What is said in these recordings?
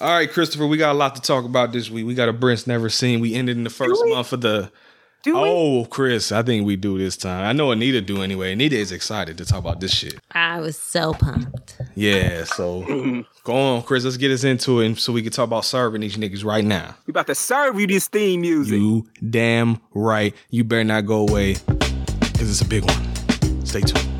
All right, Christopher, we got a lot to talk about this week. We got a Brent's never seen. We ended in the first month of the. Do we? Oh, Chris, I think we do this time. I know Anita do anyway. Anita is excited to talk about this shit. I was so pumped. Yeah, so go on, Chris. Let's get us into it so we can talk about serving these niggas right now. We about to serve you this theme music. You damn right. You better not go away because it's a big one. Stay tuned.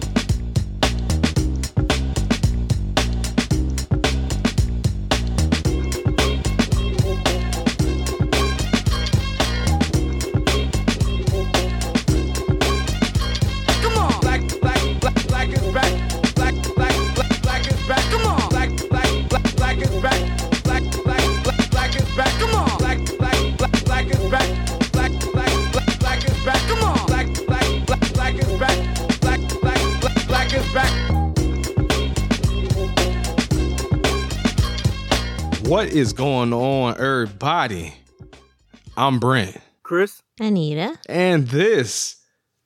Is going on, everybody? I'm Brent, Chris. Anita. and this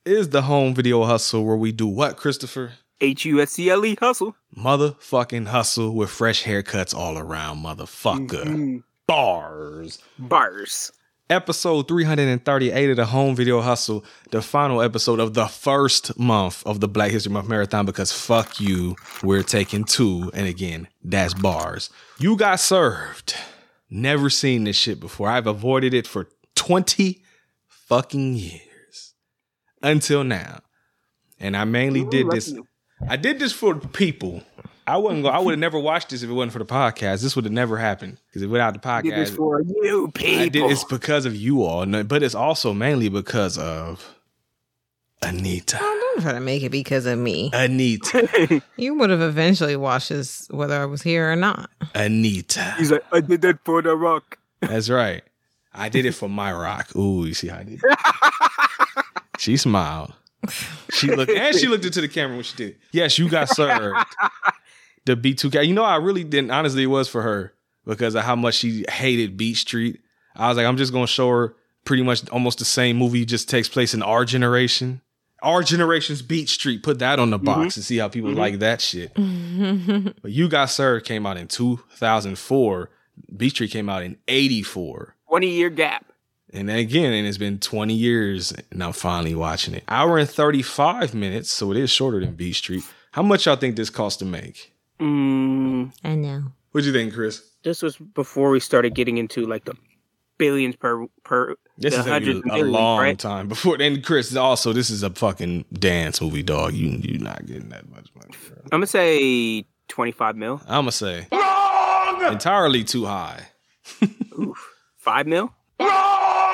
is the home video hustle where we do what, Christopher? H U S C L E hustle. Motherfucking hustle with fresh haircuts all around, motherfucker. Mhm. Bars. Bars. Episode 338 of the Home Video Hustle, the final episode of the first month of the Black History Month Marathon because fuck you, we're taking two. And again, that's bars. You got served. Never seen this shit before. I've avoided it for 20 fucking years until now. And I mainly Ooh, did this. you. I did this for people. I wouldn't go. I would have never watched this if it wasn't for the podcast. This would have never happened because without the I did this podcast, for you people. I did. It's because of you all, but it's also mainly because of Anita. Don't try to make it because of me. Anita. You would have eventually watched this whether I was here or not. Anita. He's like, I did that for the rock. That's right. I did it for my rock. Ooh, you see how I did? It? she smiled. She looked and she looked into the camera when she did. Yes, you got served. The B2K. You know, I really didn't. Honestly, it was for her because of how much she hated Beat Street. I was like, I'm just gonna show her pretty much almost the same movie just takes place in our generation. Our generation's Beat Street. Put that on the box mm-hmm. and see how people mm-hmm. like that shit. But You Got Served came out in 2004. Beat Street came out in 84. 20 year gap. And then again, and it's been 20 years and I'm finally watching it. Hour and 35 minutes, so it is shorter than Beat Street. How much y'all think this cost to make? Mm, I know. What'd you think, Chris? this was before we started getting into like the billions per per This the is a, hundreds a of long right? time before. And Chris, also, this is a fucking dance movie, dog. You you not getting that much money. bro. I'm gonna say 25 mil, I'm gonna say entirely too high, Oof. five mil.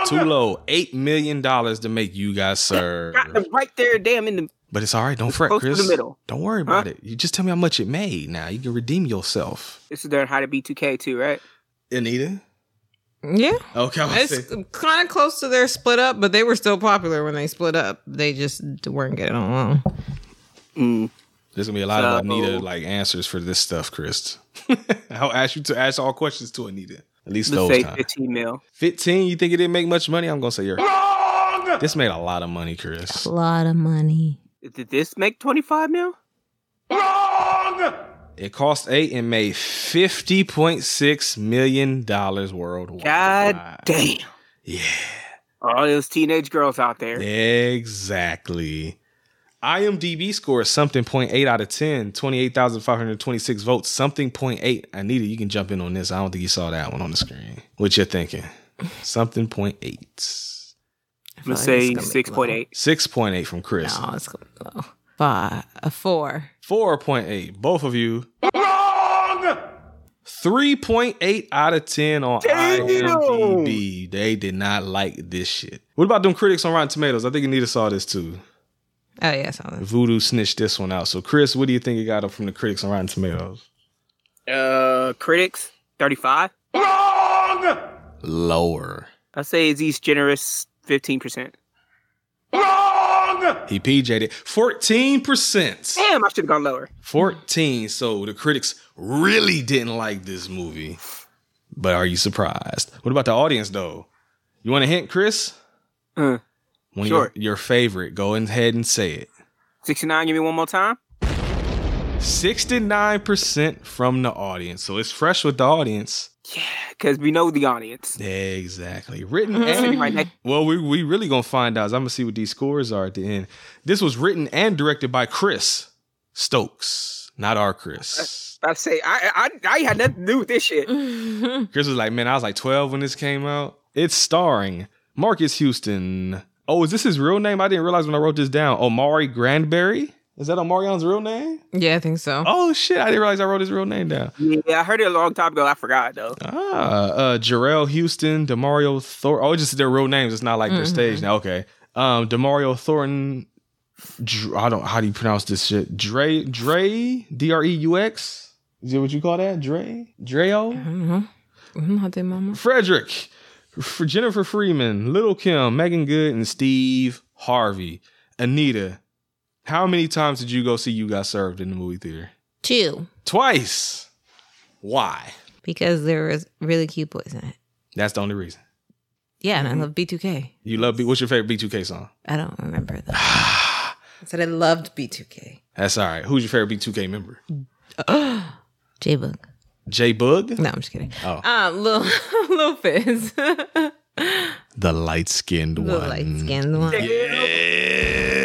too low. Eight million dollars to make you guys serve. Got them right there, damn in the. But it's all right. Don't fret, close to the Chris. middle. Don't worry about it. You just tell me how much it made. Now you can redeem yourself, This is their how to be 2K too, right? Anita. Yeah. Okay, It's kind of close to their split up, but they were still popular when they split up. They just weren't getting along. Mm. there's gonna be a lot of Anita like answers for this stuff, Chris. I'll ask you to ask all questions to Anita. At least Let's those say kind. 15 mil. Fifteen. You think it didn't make much money? I'm gonna say you're. wrong. This made a lot of money, Chris. A lot of money. Did this make 25 mil? It cost eight and made fifty point six million dollars worldwide. God damn! Yeah. All those teenage girls out there. Exactly. IMDb score is something point eight out of 10, 28,526 votes, something point eight. Anita, you can jump in on this. I don't think you saw that one on the screen. What you're thinking? Something point eight. I'm gonna say 6.8. 6.8 from Chris. No, it's gonna be low. Five, a four. 4.8. Both of you. Wrong! 3.8 out of 10 on Damn! IMDb. They did not like this shit. What about them critics on Rotten Tomatoes? I think Anita saw this too. Oh yeah, I saw that's- Voodoo snitched this one out. So, Chris, what do you think you got up from the critics on Rotten Tomatoes? Uh, critics 35. Wrong. Lower. I say Aziz generous 15 percent. Wrong! He PJ'd it. 14%. Damn, I should have gone lower. 14. So the critics really didn't like this movie. But are you surprised? What about the audience though? You want a hint, Chris? Uh, One Sure. of your, your favorite. Go ahead and say it. 69. Give me one more time. 69% from the audience. So it's fresh with the audience. Yeah, because we know the audience. Exactly. Written and well, we we really gonna find out. I'm gonna see what these scores are at the end. This was written and directed by Chris Stokes, not our Chris. I say I I I had nothing to do with this shit. Chris was like, man, I was like 12 when this came out. It's starring Marques Houston. Oh, is this his real name? I didn't realize when I wrote this down. Oh, Omari Grandberry. Is that Omarion's real name? Yeah, I think so. Oh shit! I didn't realize I wrote his real name down. Yeah, I heard it a long time ago. I forgot though. Ah, uh, Jarell Houston, Demario Thor. Oh, just their real names. It's not like their stage now. Okay. Um, Demario Thornton. Dr- I don't. How do you pronounce this shit? Dre, Dre, D R E U X. Is that what you call that? Dre, Dreo. Mhm, Hot day mama. Frederick, for Jennifer Freeman, Little Kim, Meagan Good, and Steve Harvey. Anita, how many times did you go see You Got Served in the movie theater? Two. Twice. Why? Because there was really cute boys in it. That's the only reason. Yeah, and I love B2K. You love B. What's your favorite B2K song? I don't remember that. I said I loved B2K. That's all right. Who's your favorite B2K member? J-Boog. J Bug? No, I'm just kidding. Oh. Um, Lil, Lil Fizz. the light skinned one. The light skinned one. Yes.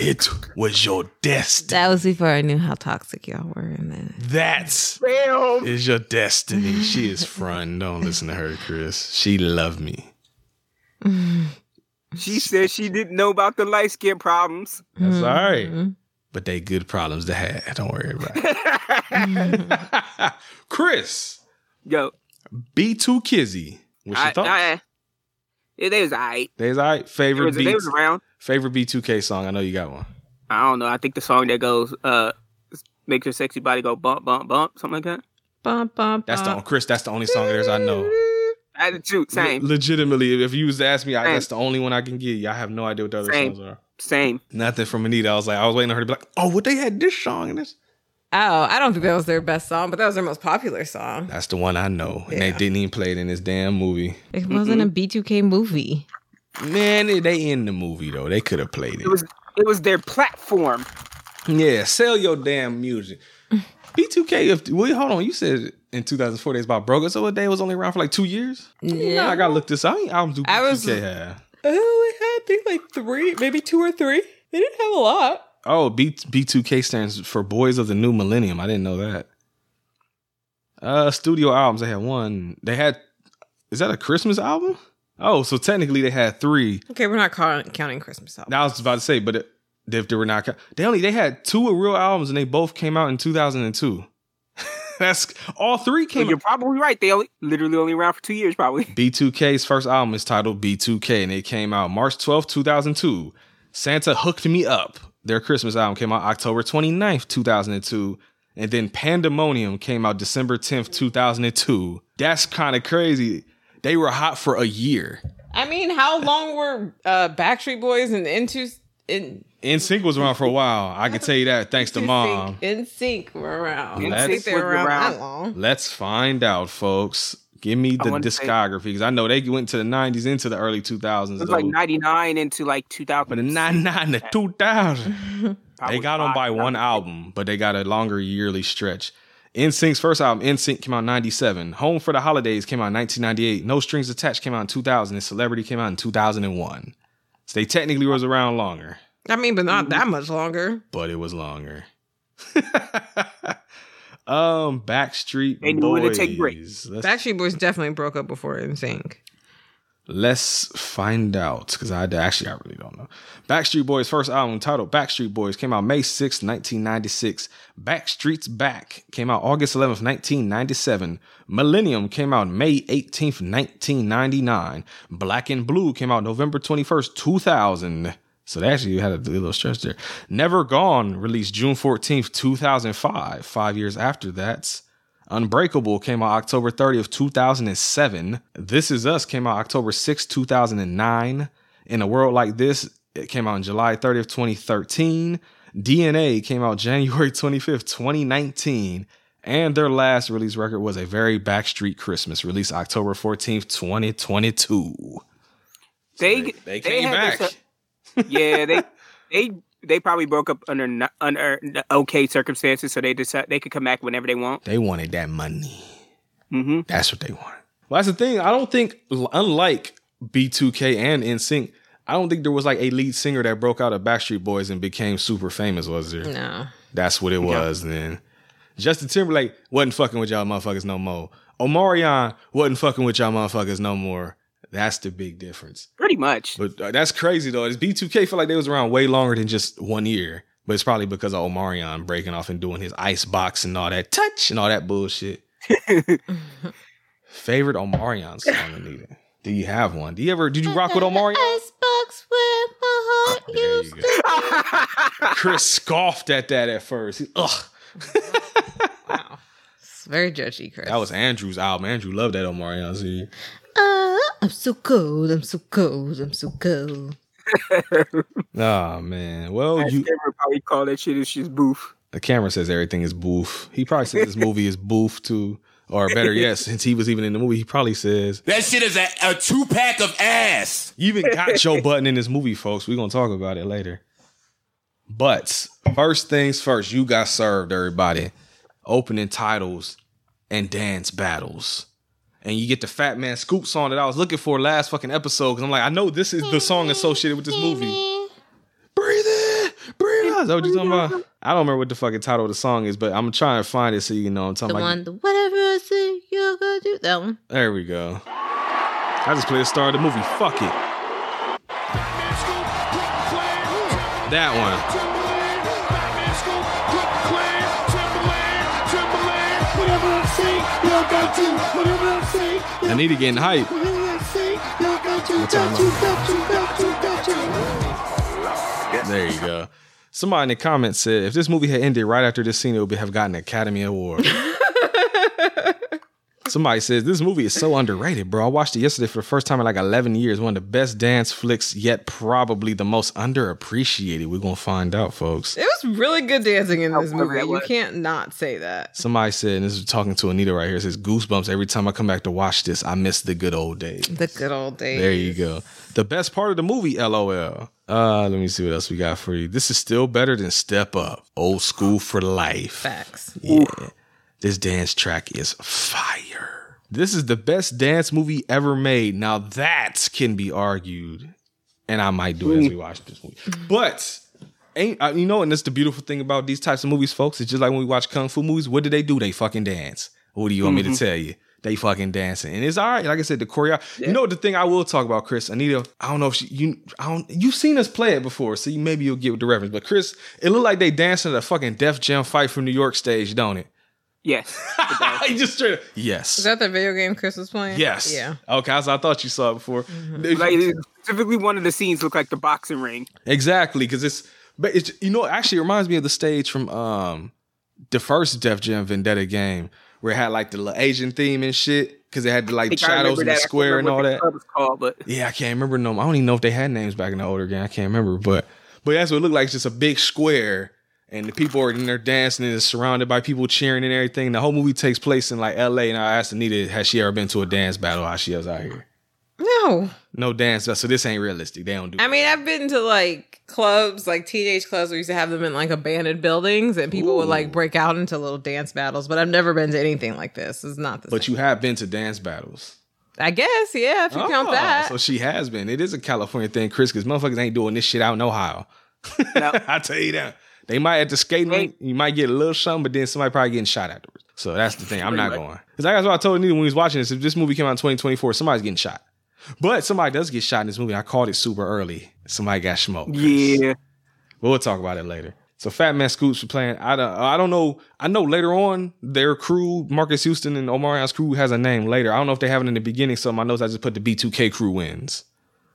It was your destiny. That was before I knew how toxic y'all were. And then That's Damn. is your destiny. She is front. Don't listen to her, Chris. She loved me. She said she didn't know about the light skin problems. That's all right. Mm-hmm. But they good problems to have. Don't worry about it. Chris, Yo, B2 Kizzy. What's your I, thoughts? I, yeah, they was alright. They's all right. Favorite was, they beat. was around. Favorite B2K song. I know you got one. I don't know. I think the song that goes, uh, makes your sexy body go bump, bump, bump, something like that. bump, bump, That's the bump. Chris. That's the only song of theirs I know. Attitude, same, Le- legitimately, if you was to ask me, I, Same. that's the only one I can give you. I have no idea what the other Same. songs are. same. Nothing from Anita. I was like, I was waiting on her to be like, oh, what they had this song and this. Oh, I don't think that was their best song, but that was their most popular song. That's the one I know, and they didn't even play it in this damn movie. It wasn't a B2K movie. Man, they- they in the movie though. They could have played It it. was, it was their platform. Yeah, sell your damn music. B2K. If wait, hold on, you said in 2004 they was about broke. So what day was only around for like two years? Yeah, I gotta look this. up. How many albums do I was- B2K have? Oh, they had, I think, like three, maybe two or three. They didn't have a lot. Oh, B B2K stands for Boys of the New Millennium. I didn't know that. Uh, studio albums. They had one. They had. Is that a Christmas album? Oh, so technically they had three. Okay, we're not ca- counting Christmas albums. Now I was about to say, but it, if they were not, count- they only they had two real albums and they both came out in 2002. That's all three So came. you're out. probably right. They only literally only around for two years, probably. B2K's first album is titled B2K and it came out March 12th, 2002. Santa Hooked Me Up. Their Christmas album came out October 29th, 2002. And then Pandemonium came out December 10th, 2002. That's kind of crazy. They were hot for a year. I mean, how long were uh, Backstreet Boys and Into in NSYNC was around for a while. I can tell you that thanks to mom. NSYNC were around. Let's- I they were around, around. that long. Let's find out, folks. Give me the wanna discography because I know they went to the 90s into the early 2000s. It was though. like 99 into like 2000. but the 99 to 2000. They got on by one album, but they got a longer yearly stretch. NSYNC's first album, NSYNC, came out in 97. Home for the Holidays came out in 1998. No Strings Attached came out in 2000. And Celebrity came out in 2001. So they technically was around longer, I mean, but not mm-hmm. that much longer. but it was longer. um, Backstreet They knew when Boys. to take breaks. Let's, Backstreet Boys definitely broke up before NSYNC. let's find out because I actually I really don't know. Backstreet Boys' first album titled Backstreet Boys came out May 6, 1996. Backstreet's Back came out August 11th, 1997. Millennium came out May 18th, 1999. Black and Blue came out November 21st, 2000. So they actually had a little stretch there. Never Gone released June 14th, 2005. Five years after that. Unbreakable came out October 30th, 2007. This Is Us came out October 6th, 2009. In a World Like This, it came out on July 30th, 2013. DNA came out January 25th, 2019. And their last release record was A Very Backstreet Christmas, released October 14th, 2022. They, They came had back. their- yeah, they they they probably broke up under under okay circumstances, so they decide they could come back whenever they want. They wanted that money. hmm That's what they wanted. Well, that's the thing. I don't think, unlike B2K and NSYNC, I don't think there was like a lead singer that broke out of Backstreet Boys and became super famous, was there? No. That's what it was then. Justin Timberlake wasn't fucking with y'all motherfuckers no more. Omarion wasn't fucking with y'all motherfuckers no more. That's the big difference. Pretty much. But uh, that's crazy though. This B2K feel like they was around way longer than just one year. But it's probably because of Omarion breaking off and doing his ice box and all that touch and all that bullshit. Favorite Omarion song, Anita? Do you have one? Do you ever did you rock with Omarion? Icebox where my heart There used you to go. Chris scoffed at that at first. He- Ugh. Wow. It's very judgy, Chris. That was Andrew's album. Andrew loved that Omarion. See, Uh, I'm so cold. I'm so cold. I'm so cold. oh man. Well, I you would probably call that shit is just boof. the camera says everything is boof. He probably says this movie is boof too. Or better yet, since he was even in the movie, he probably says That shit is a, a two pack of ass. You even got Joe Button in this movie, folks. We're gonna talk about it later. But first things first, you got served, everybody. Opening titles and dance battles. And you get the Fat Man Scoop song that I was looking for last fucking episode. Cause I'm like, I know this is the song associated with this movie. Breathe in, breathe out. Is that what you're talking about? I don't remember what the fucking title of the song is, but I'm trying to find it so you know what I'm talking The about. one, the whatever I say, you're gonna do that one. There we go. I just played the star of the movie. Fuck it. That one. I need to get in hype. There you go. Somebody in the comments said if this movie had ended right after this scene, it would have gotten an Academy Award. Somebody says this movie is so underrated, bro. I watched it yesterday for the first time in like 11 years. One of the best dance flicks, yet probably the most underappreciated. We're gonna find out, folks. It was really good dancing in this movie. You can't not say that. Somebody said, and this is talking to Anita right here. Says goosebumps every time I come back to watch this. I miss the good old days. The good old days. There you go. The best part of the movie, LOL. Uh, let me see what else we got for you. This is still better than Step Up. Old school for life. Facts. Yeah. This dance track is fire. This is the best dance movie ever made. Now that can be argued, and I might do it as we watch this movie. But ain't uh, you know, and that's the beautiful thing about these types of movies, folks. It's just like when we watch kung fu movies. What do they do? They fucking dance. What do you want me to tell you? They fucking dancing, and it's all right. Like I said, the choreo. You know the thing I will talk about, Chris Anita. I don't know if she, you. I don't. You've seen us play it before, so you, maybe you'll get with the reference. But Chris, it looked like they dancing at a fucking Def Jam fight from New York stage, don't it? Yes. I just straight up, yes. Is that the video game Chris was playing? Yes. Yeah. Okay, so I thought you saw it before. like specifically one of the scenes looked like the boxing ring. exactly, because it's but it's you know, actually it reminds me of the stage from um the first Def Jam Vendetta game where it had like the little Asian theme and shit. Cause it had the like think I shadows remember in the that. I can't square and remember all what the that. club was called, but Yeah, I can't remember no. I don't even know if they had names back in the older game. I can't remember, but but that's what it looked like. It's just a big square, and the people are in there dancing and it's surrounded by people cheering and everything. The whole movie takes place in like L.A. And I asked Anita, has she ever been to a dance battle? How she was out here? No. No dance. So this ain't realistic. They don't do. I mean, I've been to like clubs, like teenage clubs, where we used to have them in like abandoned buildings, and people would like break out into little dance battles. But I've never been to anything like this. It's not the But same. you have been to dance battles. I guess, yeah, if you count Oh, that. So she has been. It is a California thing, Chris, because motherfuckers ain't doing this shit out in Ohio. No. I tell you that. They might at the skating rink, you might get a little something, but then somebody probably getting shot afterwards. So that's the thing. I'm not going. Because that's what I told Anita when we was watching this. If this movie came out in 2024, somebody's getting shot. But somebody does get shot in this movie. I called it super early. Somebody got smoked. Yeah. But we'll talk about it later. So Fat Man Scoops were playing. I don't, I don't know. I know later on their crew, Marques Houston and Omarion's crew, has a name later. I don't know if they have it in the beginning. So my notes, I just put the B2K crew wins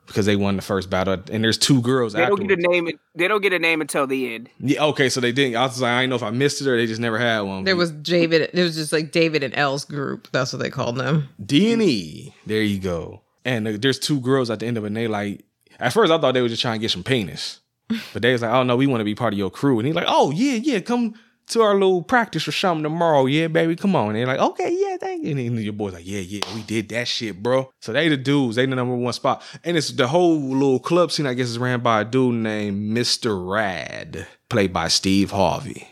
because they won the first battle. And there's two girls They don't get a name. They don't get a name until the end. Yeah, okay, so they didn't. I was like, I didn't know if I missed it or they just never had one. There was David. It was just like David and L's group. That's what they called them. D and E. There you go. And uh, there's two girls at the end of it. And they like, at first I thought they were just trying to get some penis, but they was like, oh no, we want to be part of your crew. And he's like, oh yeah, yeah, come to our little practice or something tomorrow. Yeah, baby, come on. And they're like, okay, yeah, thank you. And then your boy's like, yeah, yeah, we did that shit, bro. So they the dudes, they the number one spot. And it's the whole little club scene, I guess, is ran by a dude named Mr. Rad, played by Steve Harvey.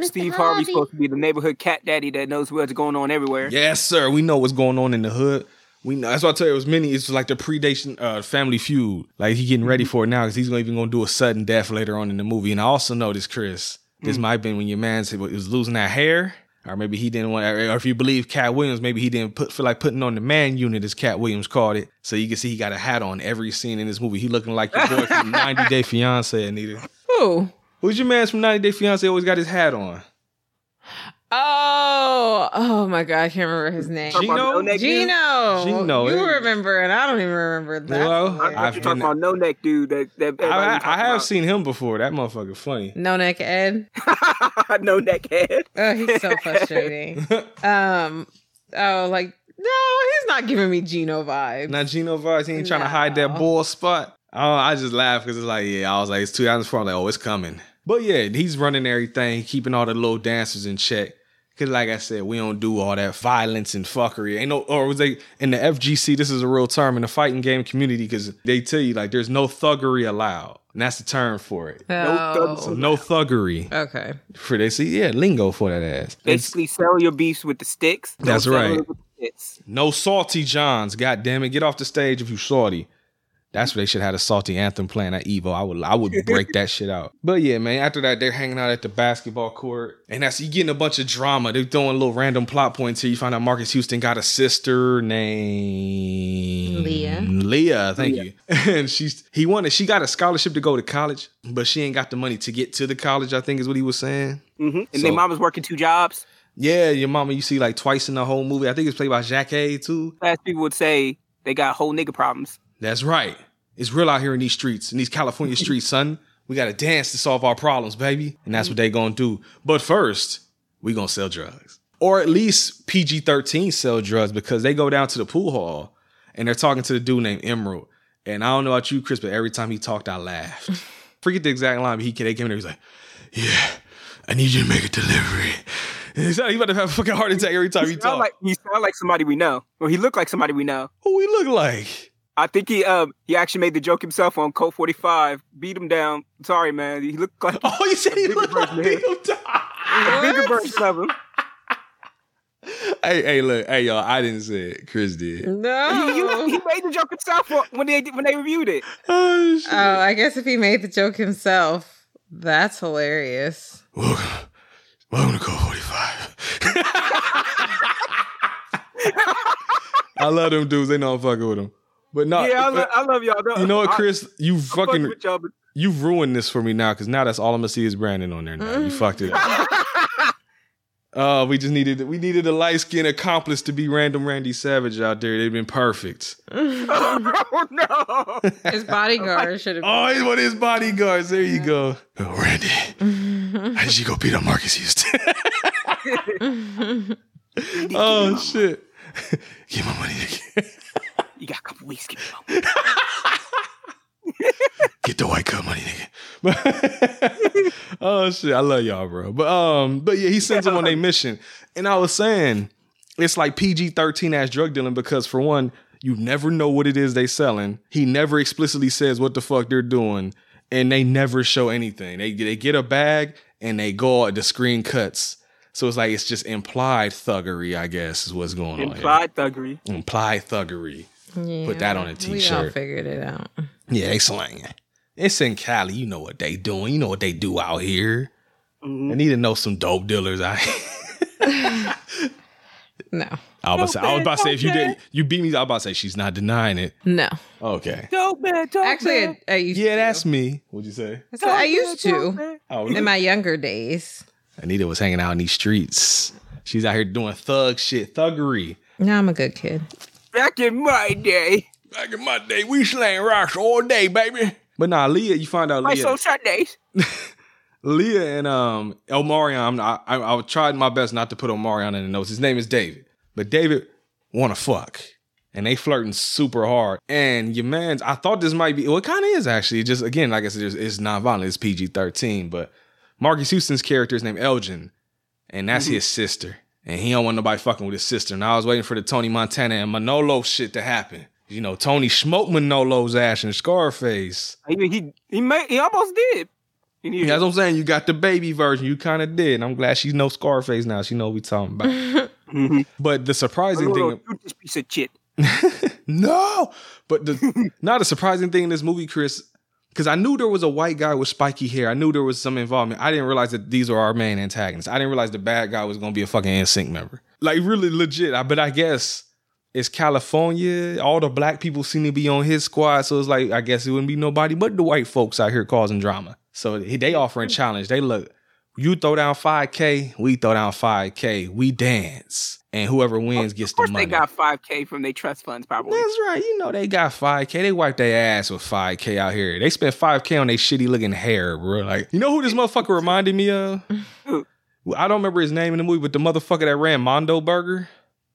Steve Harvey's supposed to be the neighborhood cat daddy that knows what's going on everywhere. Yes, sir. We know what's going on in the hood. We know. That's why I tell you, it was many. It's like the predation, uh, Family Feud. Like he getting ready for it now because he's gonna even gonna do a sudden death later on in the movie. And I also noticed, Chris, this mm. might have been when your man was losing that hair, or maybe he didn't want. Or if you believe Katt Williams, maybe he didn't put feel like putting on the man unit, as Katt Williams called it. So you can see he got a hat on every scene in this movie. He looking like your boy from 90 Day Fiance, Anita. Who? Who's your man from 90 Day Fiance? Always got his hat on. Oh, oh my god, I can't remember his name. Gino? no? Gino. Gino, You eh? remember, and I don't even remember that. Well, I hilarious. thought I've you talking about no neck dude that, that I, I have talking seen him before. That motherfucker funny. no neck Ed. no neck head. Oh, he's so frustrating. um, oh, like no, he's not giving me Gino vibes. Not Gino vibes. He ain't trying to hide that No. ball spot. Oh, I just laugh because it's like, yeah, I was like, it's two hours before. I'm like, oh, it's coming. But yeah, he's running everything, keeping all the little dancers in check. Cause like I said, we don't do all that violence and fuckery. Ain't no, or was they in the FGC? This is a real term in the fighting game community because they tell you like there's no thuggery allowed, and that's the term for it. Oh, So no thuggery okay. for they see, yeah, lingo for that ass. It's Basically, sell your beefs with the sticks. That's right. it with the sticks. no salty Johns. God damn it, get off the stage if you salty. That's what they should have a salty anthem playing at Evo. I would I would break that shit out. But yeah, man, after that, they're hanging out at the basketball court. And that's you getting a bunch of drama. They're throwing little random plot points here. You find out Marques Houston got a sister named Leah. Leah, thank you. And she's he wanted she got a scholarship to go to college, but she ain't got the money to get to the college, I think is what he was saying. hmm And So- their mom was working two jobs. Yeah, your mama you see like twice in the whole movie. I think it's played by Jacques too. As people would say, they got whole nigga problems. That's right. It's real out here in these streets, in these California streets, son. We got to dance to solve our problems, baby. And that's what they going to do. But first, we going to sell drugs. Or at least PG 13 sell drugs because they go down to the pool hall and they're talking to the dude named Emerald. And I don't know about you, Chris, but every time he talked, I laughed. Forget the exact line, but he they came in there, and he's like, Yeah, I need you to make a delivery. And he's like, he about to have a fucking heart attack every time he He talks. like he sound like somebody we know, or he looked like somebody we know. Who we look like? I think he um he actually made the joke himself on Code 45. Beat him down. Sorry, man. He looked like Oh, you said he looked like version of him. Down. a bigger version of him. Hey, hey, look, hey, y'all. I didn't say it. Chris did. No. He, he, he made the joke himself when they when they reviewed it. Oh, shit. Oh, I guess if he made the joke himself, that's hilarious. welcome, welcome to Code 45. I love them dudes. They know I'm fucking with them. But no, yeah, I, lo- I love y'all. though. you know what, Chris? You I fuck fucking, with y'all, but you've ruined this for me now because now that's all I'm gonna see is Brandon on there now. You fucked it up. Oh, uh, we just needed we needed a light skinned accomplice to be random Randy Savage out there. They've been perfect. oh no! His bodyguard should have. Oh, he's one of his bodyguards. There you go. Oh, Randy, how did you go beat up Marques Houston? oh shit! Give my money. Again. You got a couple weeks. Give me. Get the white cup money, nigga. oh shit, I love y'all, bro. But um, but yeah, he sends them on a mission, and I was saying it's like PG thirteen ass drug dealing because for one, you never know what it is they selling. He never explicitly says what the fuck they're doing, and they never show anything. They they get a bag and they go. The screen cuts. So it's like it's just implied thuggery, I guess, is what's going on. Implied thuggery. Implied thuggery. Yeah, Put that on a We all figured it out. Yeah, they slanging. It's in Cali. You know what they doing. You know what they do out here. Mhm. I need to know some dope dealers out here. No, I was about to say, I was about to say if you did you beat me, I was about to say she's not denying it. no. Okay. Dope man, dope Actually, man. I, I used. Yeah, to. that's me. What'd you say? I, I used man, to. Oh, in my younger days. Anita was hanging out in these streets. She's out here doing thug shit, thuggery. No, I'm a good kid. Back in my day, Back in my day, we slang rocks all day, baby. But nah, Leah, you find out Leah. my Leah. soul Sundays. Leah and um Omarion, I, I I tried my best not to put Omarion in the notes. His name is David, but David wanna fuck, and they flirting super hard. And your man's, I thought this might be, well, it kind of is actually. It Just again, like I said, it's, it's non-violent. It's PG thirteen, but Marques Houston's character is named Elgin, and that's his sister. And he don't want nobody fucking with his sister. And I was waiting for the Tony Montana and Manolo shit to happen. You know, Tony smoked Manolo's ass in Scarface. He he he, made, he almost did. And he- That's what I'm saying. You got the baby version. You kind of did. And I'm glad she knows Scarface now. She know what we talking about. But the surprising thing, this piece of shit. no. But the not a surprising thing in this movie, Chris, because I knew there was a white guy with spiky hair. I knew there was some involvement. I didn't realize that these are our main antagonists. I didn't realize the bad guy was gonna be a fucking NSYNC member. Like really legit. I, but I guess it's California. All the black people seem to be on his squad, so it's like I guess it wouldn't be nobody but the white folks out here causing drama. So he- they offering challenge. They look. You throw down 5K, we throw down 5K, we dance. And whoever wins gets the money. Of course, they got five k from their trust funds, probably. That's right. You know they got 5K. They wipe their ass with 5K out here. They spent 5K on their shitty looking hair, bro. Like, you know who this motherfucker reminded me of? Who? I don't remember his name in the movie, but the motherfucker that ran Mondo Burger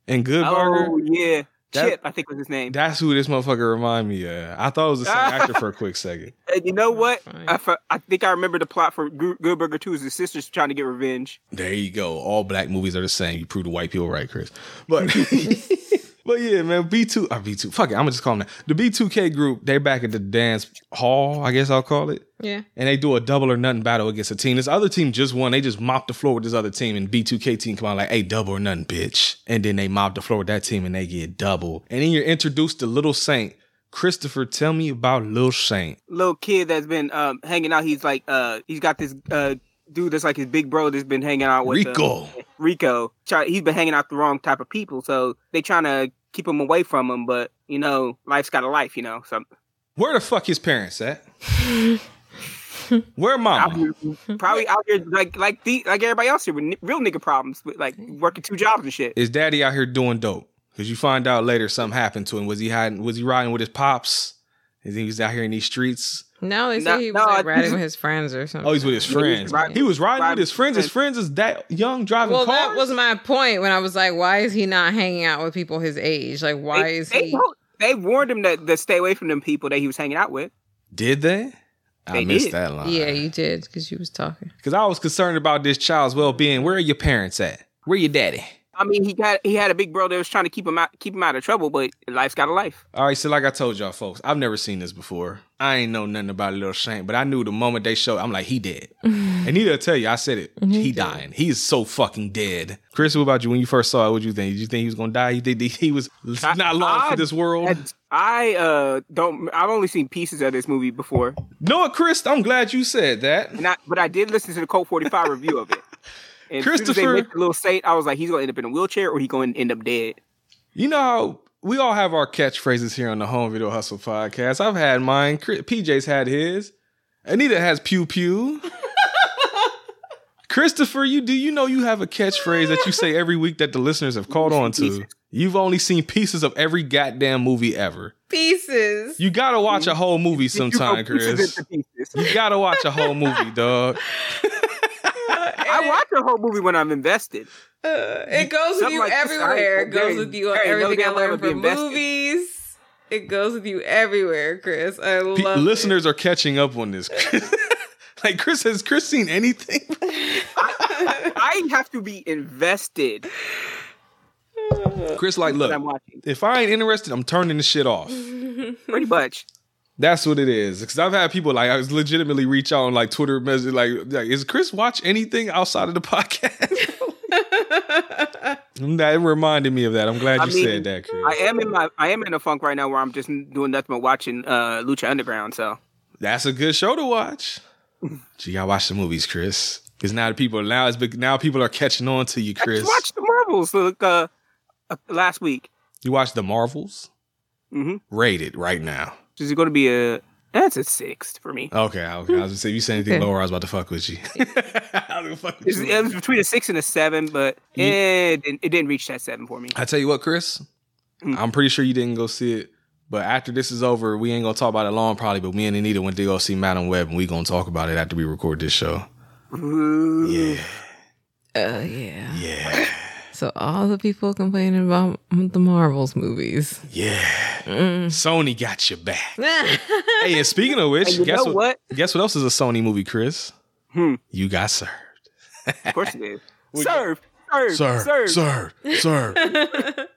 and Good oh, Burger. Oh yeah, That- Chip, I think was his name. That's who this motherfucker remind me of. I thought it was the same actor for a quick second. And you know what? I, I think I remember the plot for Good Good Burger Two is his sister's trying to get revenge. There you go. All black movies are the same. You prove the white people right, Chris. But but yeah, man, B two or B two. Fuck it, I'm gonna just call them that. The B two K group. They're back at the dance hall. I guess I'll call it. Yeah. and they do a double or nothing battle against a team. This other team just won. They just mopped the floor with this other team, and B2K team come out like, "Hey, double or nothing, bitch!" And then they mop the floor with that team, and they get double. And then you're introduced to Little Saint. Christopher, tell me about Little Saint. Little kid that's been um, hanging out. He's like, uh, he's got this uh, dude that's like his big bro that's been hanging out with uh, Rico. Rico. He's been hanging out the wrong type of people, so they trying to keep him away from him. But you know, life's got a life, you know. So Where the fuck his parents at? Where mama? probably out here like like the like everybody else here with ni- real nigga problems, with like working two jobs and shit. Is daddy out here doing dope? Because you find out later something happened to him. Was he hiding? Was he riding with his pops? Is he was out here in these streets? No, they No, he was no, like riding with his friends or something. Oh, he's with his Yeah, he was friends. riding- He was riding with his friends. His friends is that young driving car. Well, cars. that was my point when I was like, why is he not hanging out with people his age? Like, why they, is they, he? told- they warned him that to stay away from them people that he was hanging out with. Did they? I missed did. that line. Yeah, you did because you was talking. Because I was concerned about this child's well being. Where are your parents at? Where your daddy? I mean, he got he had a big bro that was trying to keep him out keep him out of trouble, but life's got a life. All right, so like I told y'all folks, I've never seen this before. I ain't know nothing about Little Saint, but I knew the moment they showed, I'm like, he dead. and neither tell you, I said it. He dying. He is so fucking dead. Chris, what about you? When you first saw it, what did you think? Did you think he was gonna die? You think he was not long I- for this world? And I uh don't I've only seen pieces of this movie before, no, Chris, I'm glad you said that. and I, but I did listen to the Colt 45 review of it. And as soon as Christopher- they went to Little Saint, I was like, he's gonna end up in a wheelchair or he gonna end up dead. You know how we all have our catchphrases here on the Home Video Hustle podcast. I've had mine. Chris- PJ's had his. Anita has pew pew. Christopher, you do you know you have a catchphrase that you say every week that the listeners have caught on to? You've only seen pieces of every goddamn movie ever. Pieces. You gotta watch a whole movie sometime, Chris. You gotta watch a whole movie, dog. I watch a whole movie when I'm invested. Uh, it goes with Something you like this, everywhere. I- It goes with you on there ain't no everything I damn way learned from movies. It goes with you everywhere, Chris. I Pe- love listeners are catching up on this. like Chris has Chris seen anything? I have to be invested Chris, like, when I'm look, if I ain't interested, I'm turning the shit off. Pretty much. That's what it is. Because I've had people like I was legitimately reach out on like Twitter message like, like is Chris watch anything outside of the podcast? that reminded me of that. I'm glad I you mean, said that, Chris. I am in my I am in a funk right now where I'm just doing nothing but watching uh Lucha Underground. So That's a good show to watch. You gotta watch the movies, Chris. Because now the people now it's big, now people are catching on to you, I Chris. just watched the Marvels like, uh, uh, last week. You watched the Marvels? Mm-hmm. Rated right now. This is going to be a that's a six for me. Okay, okay. I was gonna say if you say anything lower, I was about to fuck with you. I was gonna fuck with you. it was between a six and a seven, but it, didn't, it didn't reach that seven for me. I tell you what, Chris, Mm. I'm pretty sure you didn't go see it. But after this is over, we ain't gonna talk about it long, probably. But me and Anita went to go see Madame Web, and we gonna talk about it after we record this show. Ooh. Yeah, Uh, yeah. yeah, So all the people complaining about the Marvels movies. yeah. Mm. Sony got your back. hey, and speaking of which, guess what, what? Guess what else is a Sony movie, Chris? Hmm. You got served. Of course it is. serve, serve, Sir, serve. sir, sir.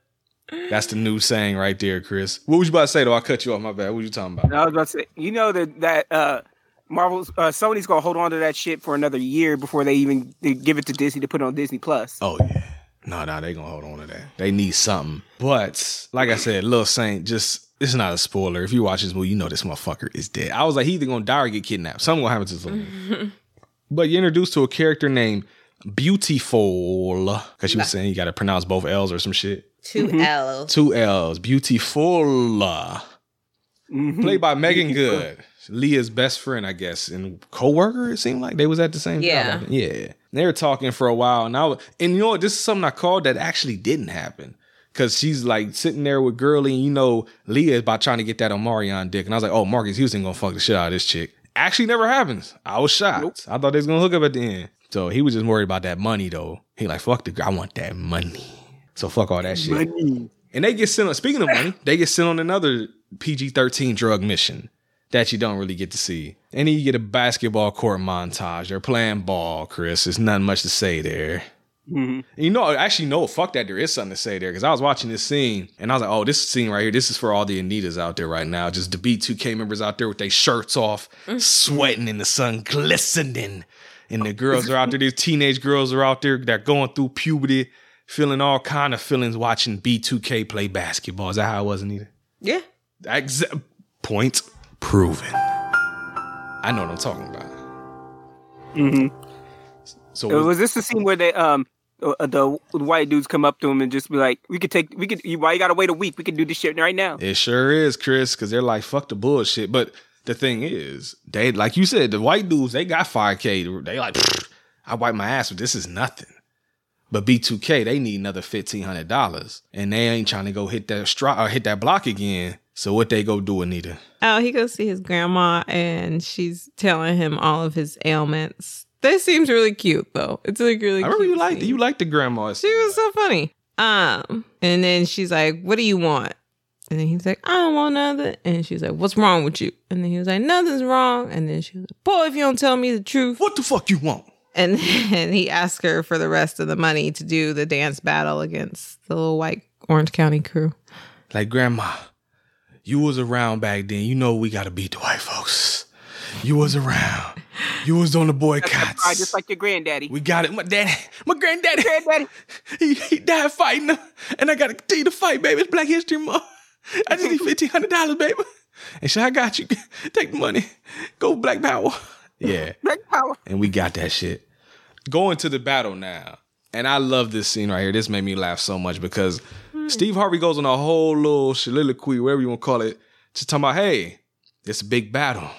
That's the new saying right there, Chris. What was you about to say though? I cut you off. My bad. What were you talking about? No, I was about to say, you know that that uh, Marvel's uh, Sony's gonna hold on to that shit for another year before they even they give it to Disney to put it on Disney Plus. Oh yeah. No, no, they gonna hold on to that. They need something. But like I said, Lil Saint, just it's not a spoiler. If you watch this movie, you know this motherfucker is dead. I was like, he either gonna die or get kidnapped. Something gonna happen to someone. but you're introduced to a character named Beautiful. Cause she was saying you gotta pronounce both L's or some shit. 2 mm-hmm. L's. Two L's. Beautiful. Mm-hmm. Played by Meagan Good. Leah's best friend, I guess, and co-worker, it seemed like. They was at the same Yeah. job. Yeah. They were talking for a while. And I was, and you know what? This is something I called that actually didn't happen. Cause she's like sitting there with Girly, and you know, Leah is about trying to get that Omarion dick. And I was like, oh, Marques Houston gonna fuck the shit out of this chick. Actually never happens. I was shocked. I thought they was gonna hook up at the end. So he was just worried about that money though. He like, fuck the girl. I want that money. So fuck all that shit. Money. And they get sent on, speaking of money, they get sent on another PG 13 drug mission that you don't really get to see. And then you get a basketball court montage. They're playing ball, Chris. There's nothing much to say there. Mhm. You know, actually, no, fuck that. There is something to say there because I was watching this scene and I was like, oh, this scene right here, this is for all the Anitas out there right now. Just the B2K members out there with their shirts off, sweating in the sun, glistening. And the girls are out there, these teenage girls are out there that are going through puberty, feeling all kind of feelings watching B2K play basketball. Is that how it was, Anita? Yeah. Exa- point proven. I know what I'm talking about. Mm-hmm. So Uh, was- Was this the scene where they um uh, the white dudes come up to him and just be like, "We could take, we could. you- Why you gotta wait a week? We could do this shit right now." It sure is, Chris, because they're like, fuck the bullshit. But the thing is, they like you said, the white dudes, they got 5K. They like, I wipe my ass, but this is nothing. But B2K, they need another fifteen hundred dollars. And they ain't trying to go hit that stri- or hit that block again. So what they go do, Anita? Oh, he goes see his grandma and she's telling him all of his ailments. This seems really cute though. It's like really cute. I remember you liked scene. you liked the grandma. She was so funny. Um, and then she's like, "What do you want?" And then he's like, "I don't want nothing." And she's like, "What's wrong with you?" And then he was like, "Nothing's wrong." And then she was like, "Boy, if you don't tell me the truth." What the fuck you want? And then he asked her for the rest of the money to do the dance battle against the little white Orange County crew. Like, grandma, you was around back then. You know we gotta beat the white folks. You was around. You was on the boycotts. Right, just like your granddaddy. we got it. My daddy, my granddaddy, granddaddy. he, he died fighting, and I gotta continue to fight, baby. It's Black History Month. I just need fifteen hundred dollars, baby. And she, I got you. Take the money. Go Black Power. Yeah. Black power. and we got that shit. Going to the battle now. And I love this scene right here. This made me laugh so much because Steve Harvey goes on a whole little soliloquy, whatever you want to call it, just talking about, hey, it's a big battle.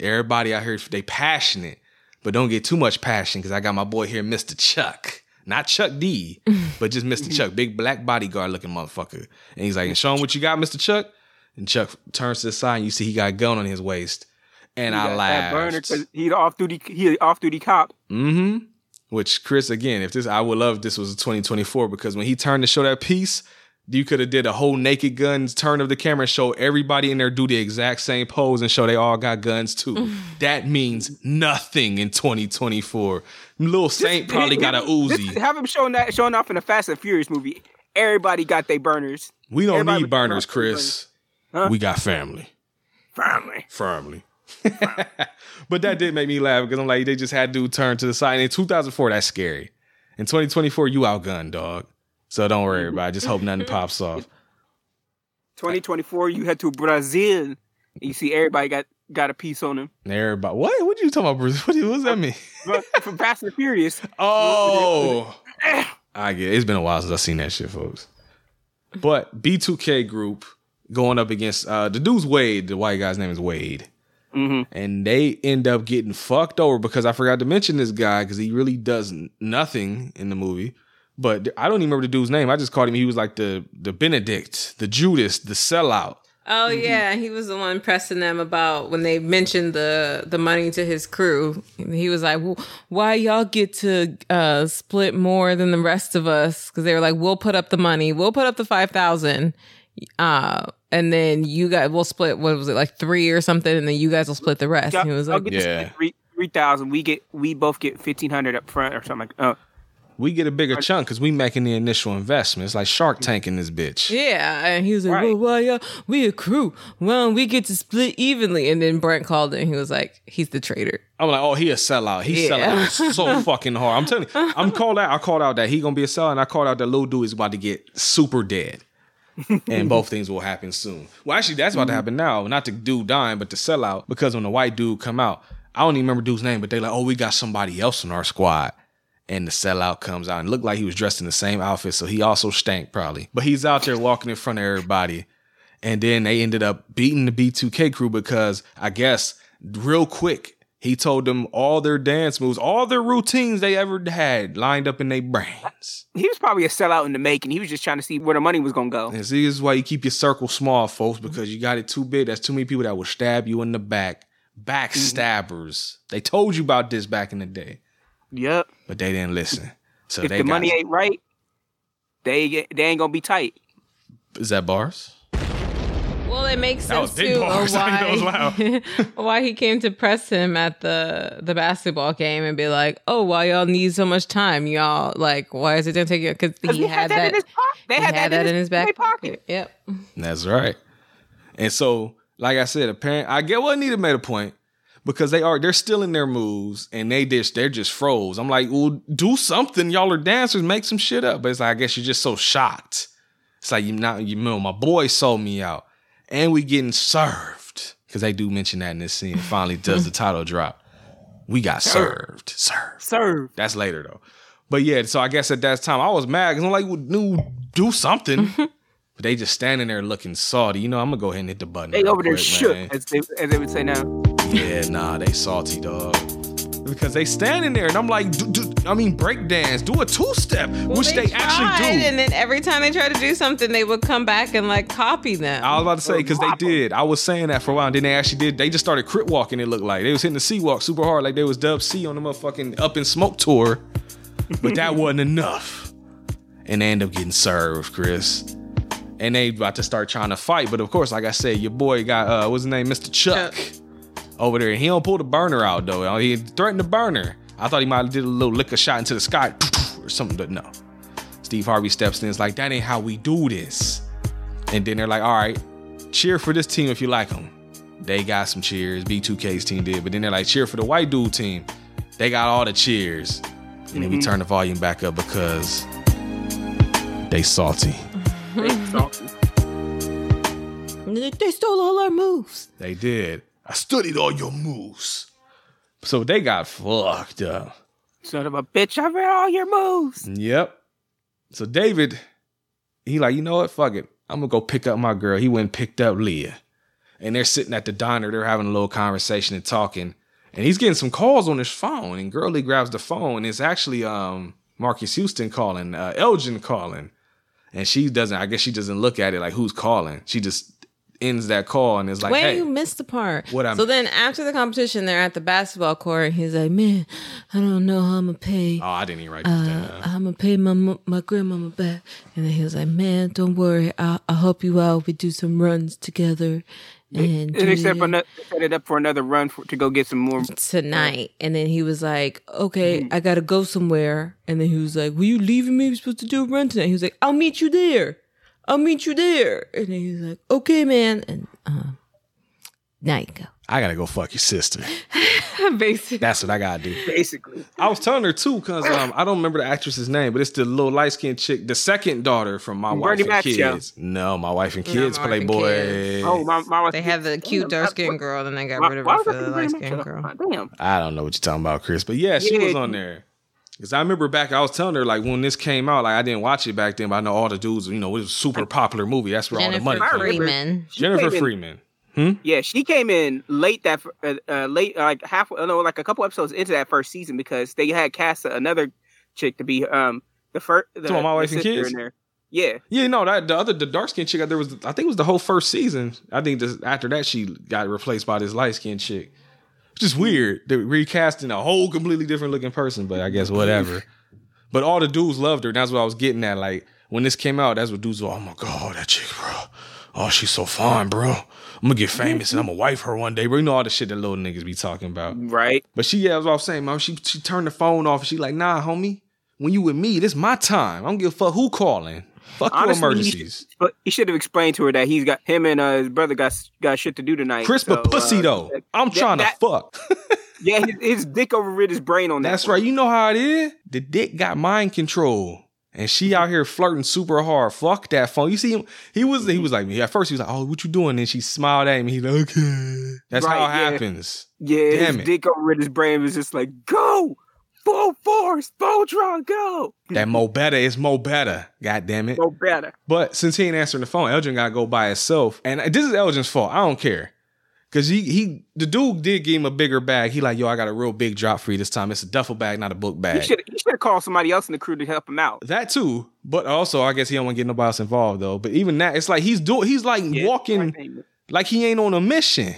Everybody out here, they passionate, but don't get too much passion because I got my boy here, Mr. Chuck. Not Chuck D, but just Mr. Chuck, big black bodyguard looking motherfucker. And he's like, and show him what you got, Mr. Chuck. And Chuck turns to the side and you see he got a gun on his waist. And He I laughed. That burner because he off duty. He off duty cop. Mm-hmm. Which Chris, again, if this, I would love this was 2024 because when he turned to show that piece, you could have did a whole naked guns turn of the camera and show everybody in there do the exact same pose and show they all got guns too. Mm. that means nothing in 2024. Little Saint probably got a Uzi. have him showing that showing off in a Fast and Furious movie. Everybody got their burners. We don't everybody need burners, Chris. Huh? We got family. Family. firmly. but that did make me laugh because I'm like, they just had to turn to the side. And in 2004, that's scary. In 2024, you outgunned, dog. So don't worry about it. Just hope nothing pops off. 2024, you head to Brazil. And you see everybody got got a piece on him. Everybody, what? What you talking about, Bruce? What, do- what does that mean? From Fast and Furious, Oh, I get it. It's been a while since I've seen that shit, folks. But B2K group going up against uh the dude's Wade. The white guy's name is Wade. Mhm. And they end up getting fucked over because I forgot to mention this guy because he really does nothing in the movie. But I don't even remember the dude's name. I just called him. He was like the the Benedict, the Judas, the sellout. Oh yeah, he was the one pressing them about when they mentioned the the money to his crew. He was like, well, "Why y'all get to uh, split more than the rest of us?" Because they were like, "We'll put up the money. We'll put up the five thousand, uh, and then you guys will split. What was it like three or something? And then you guys will split the rest." I'll, And he was like, get this Yeah. three three thousand. We get we both get fifteen hundred up front or something. Like, oh. We get a bigger chunk because we making the initial investment. It's like Shark mm-hmm. Tank in this bitch. Yeah, and he was like, Right. "Well, why y'all? We a crew. Well, we get to split evenly." And then Brent called it, and he was like, "He's the traitor." I'm like, oh, he a sellout. He's Yeah. selling out so fucking hard. I'm telling you, I'm called out. I called out that he gonna be a sellout, and I called out that little dude is about to get super dead. And both things will happen soon. Well, actually, that's about to mm-hmm. happen now. Not to dude dying, but the sellout. Because when the white dude come out, I don't even remember dude's name, but they like, oh, we got somebody else in our squad. And the sellout comes out and looked like he was dressed in the same outfit, so he also stank probably. But he's out there walking in front of everybody. And then they ended up beating the B2K crew because I guess real quick, he told them all their dance moves, all their routines they ever had lined up in their brains. He was probably a sellout in the making. He was just trying to see where the money was gonna go. And see, this is why you keep your circle small, folks, because you got it too big. That's too many people that will stab you in the back. Backstabbers. Mm-hmm. They told you about this back in the day, Yep. but they didn't listen. So If they the money ain't right, they they ain't gonna be tight. is that bars? Well, it makes That sense too bars. of I know it why why he came to press him at the the basketball game and be like, "Oh, why y'all need so much time, y'all? Like, why is it gonna take you?" Because 'Cause he, he had that. in his pocket. They he had, that, in his, back pocket. pocket. Yep. That's right. And so, like I said, apparent I get what Anita made a point because they are they're still in their moves and they just they're just froze. I'm like, well, do something. Y'all are dancers, make some shit up. But it's like I guess you're just so shocked. It's like you not you know my boy sold me out, and we getting served because they do mention that in this scene. Finally, does the title drop? We got served, served. Serve. That's later though. But yeah, so I guess at that time I was mad because I'm like, no, do something. but they just standing there looking salty. You know, I'm gonna go ahead and hit the button. They over there shook, as they, as they would say now. Yeah, nah, they salty dog. Because they standing there and I'm like, do, do, I mean, break dance, do a two step, Well, which they, tried, actually do. And then every time they tried to do something, they would come back and like copy them. I was about to say because they did. I was saying that for a while. And then they actually did. They just started Crip walking. It looked like they was hitting the C walk super hard, like they was Dub C on the motherfucking Up in Smoke tour. But that wasn't enough, and they end up getting served, Chris. And they about to start trying to fight. But of course, like I said, your boy got uh, what's his name, Mr. Chuck, over there. He don't pull the burner out though. Uh, he threatened the burner. I thought he might have did a little liquor shot into the sky or something, but no. Steve Harvey steps in. It's like that ain't how we do this. And then they're like, all right, cheer for this team if you like them. They got some cheers. B2K's team did. But then they're like, cheer for the white dude team. They got all the cheers. And then we mm-hmm. turn the volume back up because they salty. They salty. They they stole all our moves. They did. I studied all your moves. So they got fucked up. Son of a bitch, I read all your moves. Yep. So David, he like, you know what? Fuck it. I'm gonna go pick up my girl. He went and picked up Liyah. And they're sitting at the diner, they're having a little conversation and talking. And he's getting some calls on his phone. And Girlie grabs the phone, and it's actually um Marques Houston calling, uh Elgin calling. And she doesn't, I guess she doesn't look at it like who's calling. She just ends that call and is like, Wait, hey. you missed the part. What I'm- so then after the competition, they're at the basketball court. And he's like, "Man, I don't know how I'm gonna pay. Oh, I didn't even write uh, this down. I'm gonna pay my mo- my grandmama back." And then he was like, "Man, don't worry. I'll, I'll help you out. We do some runs together." And And they set, do for ano- set it up for another run for, to go get some more. tonight. And then he was like, okay, mm-hmm. I gotta go somewhere. And then he was like, were you leaving me? We're supposed to do a run tonight. He was like, I'll meet you there. I'll meet you there. And he's like, okay, man. And uh, now you go. I gotta go fuck your sister. Basically. That's what I gotta do. Basically, I was telling her too, cause um, I don't remember the actress's name, but it's the little light skinned chick, the second daughter from my wife Bernie and Mac show. kids. No, my wife and kids, My Wife and Playboy. Kids. oh my, my They had the cute dark skinned girl, then they got Why, rid of her for the the light Bernie skinned girl. Damn. I don't know what you're talking about, Chris, but yeah, she Yeah. was on there. Cause I remember back, I was telling her like when this came out, like I didn't watch it back then, but I know all the dudes, you know, it was a super popular movie. That's where all the money Jennifer came. Freeman. Jennifer came in- Freeman. Yeah, she came in late that uh, uh, late like half uh, no like a couple episodes into that first season because they had cast another chick to be um the first the, Talking about My the Wife and Kids? in there. Yeah, Yeah, no, that the other the dark skinned chick, there was I think it was the whole first season. I think this, after that she got replaced by this light skinned chick. It's just weird. They're recasting a whole completely different looking person, but I guess whatever. but all the dudes loved her. And that's what I was getting at. Like when this came out, that's what dudes were, oh my God, that chick, bro. Oh, she's so fine, bro. I'm gonna get famous and I'm gonna wife her one day, bro. You know all the shit that little niggas be talking about. right. But she, yeah, that's what I was saying, man. She she turned the phone off and she like, nah, homie, when you with me, this my time. I don't give a fuck who calling. Fuck your Honestly, he emergencies. But he should have explained to her that he's got him and uh, his brother got got shit to do tonight. Crisp so, a pussy uh, though. I'm that- trying that- to fuck. Yeah, his, his dick overrid his brain on that. That's one. right. You know how it is. The dick got mind control. And she out here flirting super hard. Fuck that phone. You see him? He was he was like me. At first he was like, "Oh, what you doing?" And she smiled at him. He's like, "Okay." That's how it yeah. happens. Yeah, Damn his it. dick overrid his brain. Was just like, go, full force, Voltron, go. That mo better is mo better. God damn it. Go better. But since he ain't answering the phone, Elgin got to go by himself. And this is Elgin's fault. I don't care. Cause he he the dude did give him a bigger bag. He like, yo, I got a real big drop for you this time. It's a duffel bag, not a book He bag. should he should have called somebody else in the crew to help him out. That too, but also I guess he don't want to get nobody else involved though. But even that, it's like he's doing, he's like Yeah, walking like he ain't on a mission.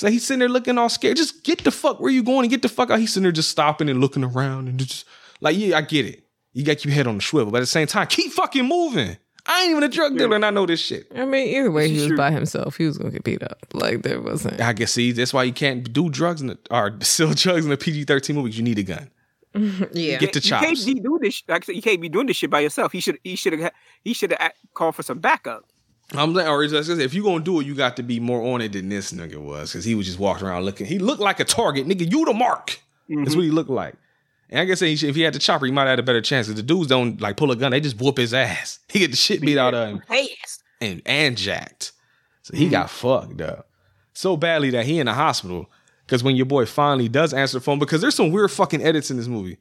It's like he's sitting there looking all scared. Just get the fuck where you going and get the fuck out. He's sitting there just stopping and looking around and just like, yeah, I get it. You got your head on the swivel, but at the same time, keep fucking moving. I ain't even a drug dealer and I know this shit. I mean, either way, he was by himself. He was gonna get beat up. Like there wasn't. I guess see that's why you can't do drugs in the or sell drugs in the PG thirteen movies. You need a gun. Yeah. Get the chops. You can't chops. be doing this. Like I said, you can't be doing this shit by yourself. He should he should have he should have called for some backup. I'm like, or just- if you gonna do it, you got to be more on it than this nigga was, because he was just walking around looking. He looked like a target, nigga. You the mark. That's mm-hmm. what he looked like. And I guess he if he had the chopper, he might have had a better chance. Because the dudes don't like pull a gun; they just whoop his ass. He get the shit beat out of him Yes. and and jacked. So he mm-hmm. got fucked up so badly that he in the hospital. Because when your boy finally does answer the phone, because there's some weird fucking edits in this movie.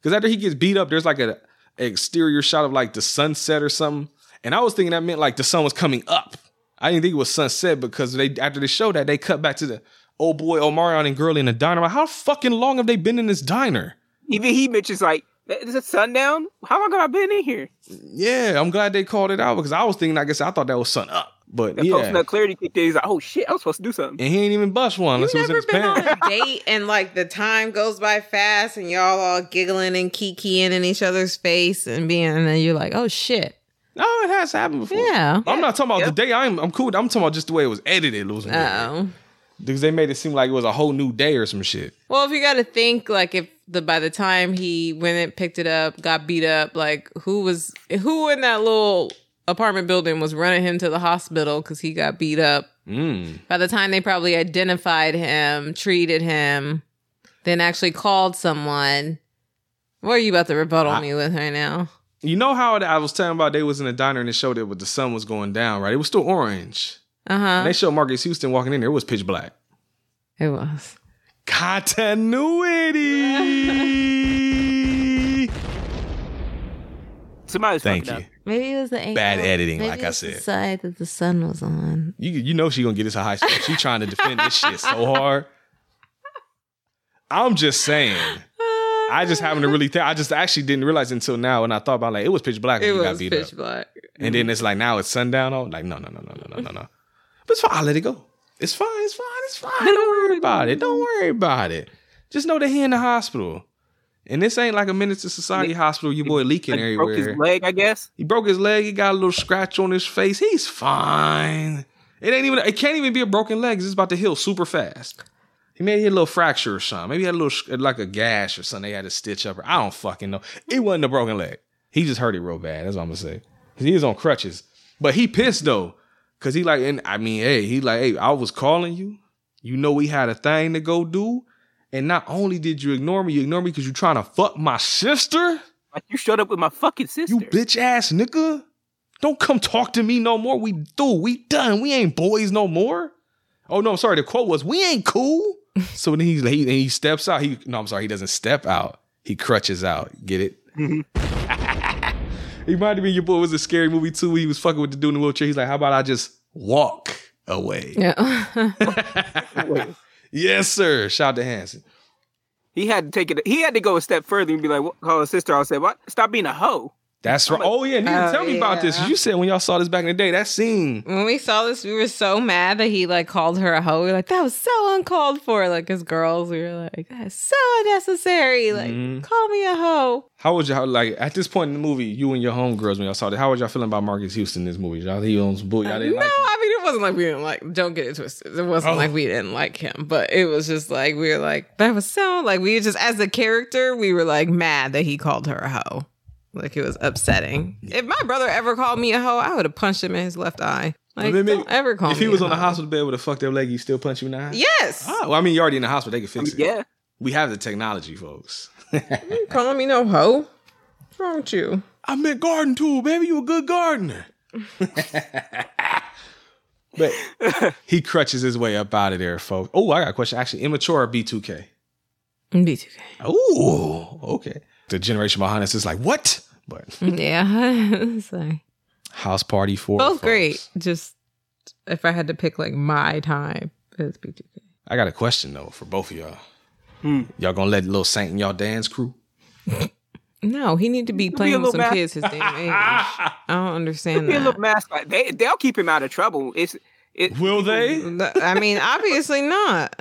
Because after he gets beat up, there's like a, a exterior shot of like the sunset or something. And I was thinking that meant like the sun was coming up. I didn't think it was sunset because they after they showed that they cut back to the old boy Omarion and girl in the diner. Like, how fucking long have they been in this diner? Even he mentions like, is it sundown? How long have I been in here? Yeah, I'm glad they called it out because I was thinking, I guess I thought that was sun up. But That yeah. post nut clarity kicked in. He's like, oh shit, I was supposed to do something. and he ain't even bust one You unless it was never been pants. on a date and like the time goes by fast and y'all all giggling and kikiing in each other's face and being and then you're like, oh shit. No, it has happened before. Yeah. I'm not talking about Yeah. the day. I'm I'm cool. I'm talking about just the way it was edited. It was weird. Oh. because they made it seem like it was a whole new day or some shit. Well, if you got to think, like, if the by the time he went and picked it up, got beat up, like, who was who in that little apartment building was running him to the hospital because he got beat up? Mm. By the time they probably identified him, treated him, then actually called someone. What are you about to rebuttal I- me with right now? You know how I was telling about they was in a diner and it showed that the sun was going down, right? It was still orange. Uh huh. they showed Marques Houston walking in there. It was pitch black. It was. Continuity. Somebody was Thank you. up. Maybe it was the angle. Bad editing, Maybe like it I was the said. side that the sun was on. You you know she gonna get this a high score. She trying to defend this shit so hard. I'm just saying. I just haven't to really think. I just actually didn't realize until now, and I thought about like it was pitch black when It was beat pitch up, black. and then it's like now it's sundown. Oh, like no, no, no, no, no, no, no, no. But it's fine. I let it go. It's fine. It's fine. It's fine. Don't worry about it. Don't worry about it. Just know that he in the hospital, and this ain't like a to Society hospital. Your boy leaking Like, broke everywhere. his leg, I guess. He broke his leg. He got a little scratch on his face. He's fine. It ain't even. It can't even be a broken leg. It's about to heal super fast. He maybe had a little fracture or something. Maybe he had a little like a gash or something. They had to stitch up. I don't fucking know. It wasn't a broken leg. He just hurt it real bad. That's what I'm gonna say. Cause he was on crutches. But he pissed though. Cause he like, and I mean, hey, he like, hey, I was calling you. You know we had a thing to go do. And not only did you ignore me, you ignore me because you're trying to fuck my sister. Like you showed up with my fucking sister. You bitch ass nigga. Don't come talk to me no more. We do. We done. We ain't boys no more. Oh no, I'm sorry. The quote was, "We ain't cool." So then he's he, he steps out. He no, I'm sorry. He doesn't step out. He crutches out. Get it? Mm-hmm. he reminded me your boy was a scary movie too. He was fucking with the dude in the wheelchair. He's like, "How about I just walk away?" Yeah. yes, sir. Shout to Hanson. He had to take it. He had to go a step further and be like, what, call his sister. I said, what? Stop being a hoe. That's right. oh yeah, Nita, oh, tell me about this. You said when y'all saw this back in the day, that scene. when we saw this, we were so mad that he like called her a hoe. We were like, that was so uncalled for. Like as girls, we were like, that's so unnecessary. Like, Mhm. call me a hoe. How was y'all like at this point in the movie? You and your homegirls when y'all saw it. How was y'all feeling about Marques Houston in this movie? Y'all he owns bull. Y'all No, didn't like. him? I mean it wasn't like we didn't like. Don't get it twisted. It wasn't Oh. like we didn't like him, but it was just like we were like that was so like we just as a character we were like mad that he called her a hoe. Like it was upsetting. If my brother ever called me a hoe, I would have punched him in his left eye. Like Maybe- don't ever call if me he was a on the hoe. hospital bed with a fucked up leg, you still punch you in the eye? Yes. Oh, well, I mean, you're already in the hospital. They can fix it. Yeah. We have the technology, folks. You Calling me no hoe. What's wrong with you? I meant garden tool, baby. You a good gardener. but he crutches his way up out of there, folks. Oh, I got a question. Actually, immature or B2K? B2K. Oh, okay. The generation behind us is like, what? But Yeah. Sorry. house party for Both folks. great. Just if I had to pick like my time, it's B2K. I got a question though for both of y'all. Hmm. Y'all gonna let little Saint in y'all dance crew? No, he need to be be a playing with some ma- kids his damn age. I don't understand Be a little that. mascot. They they'll keep him out of trouble. It's it. Will they? I mean, obviously not.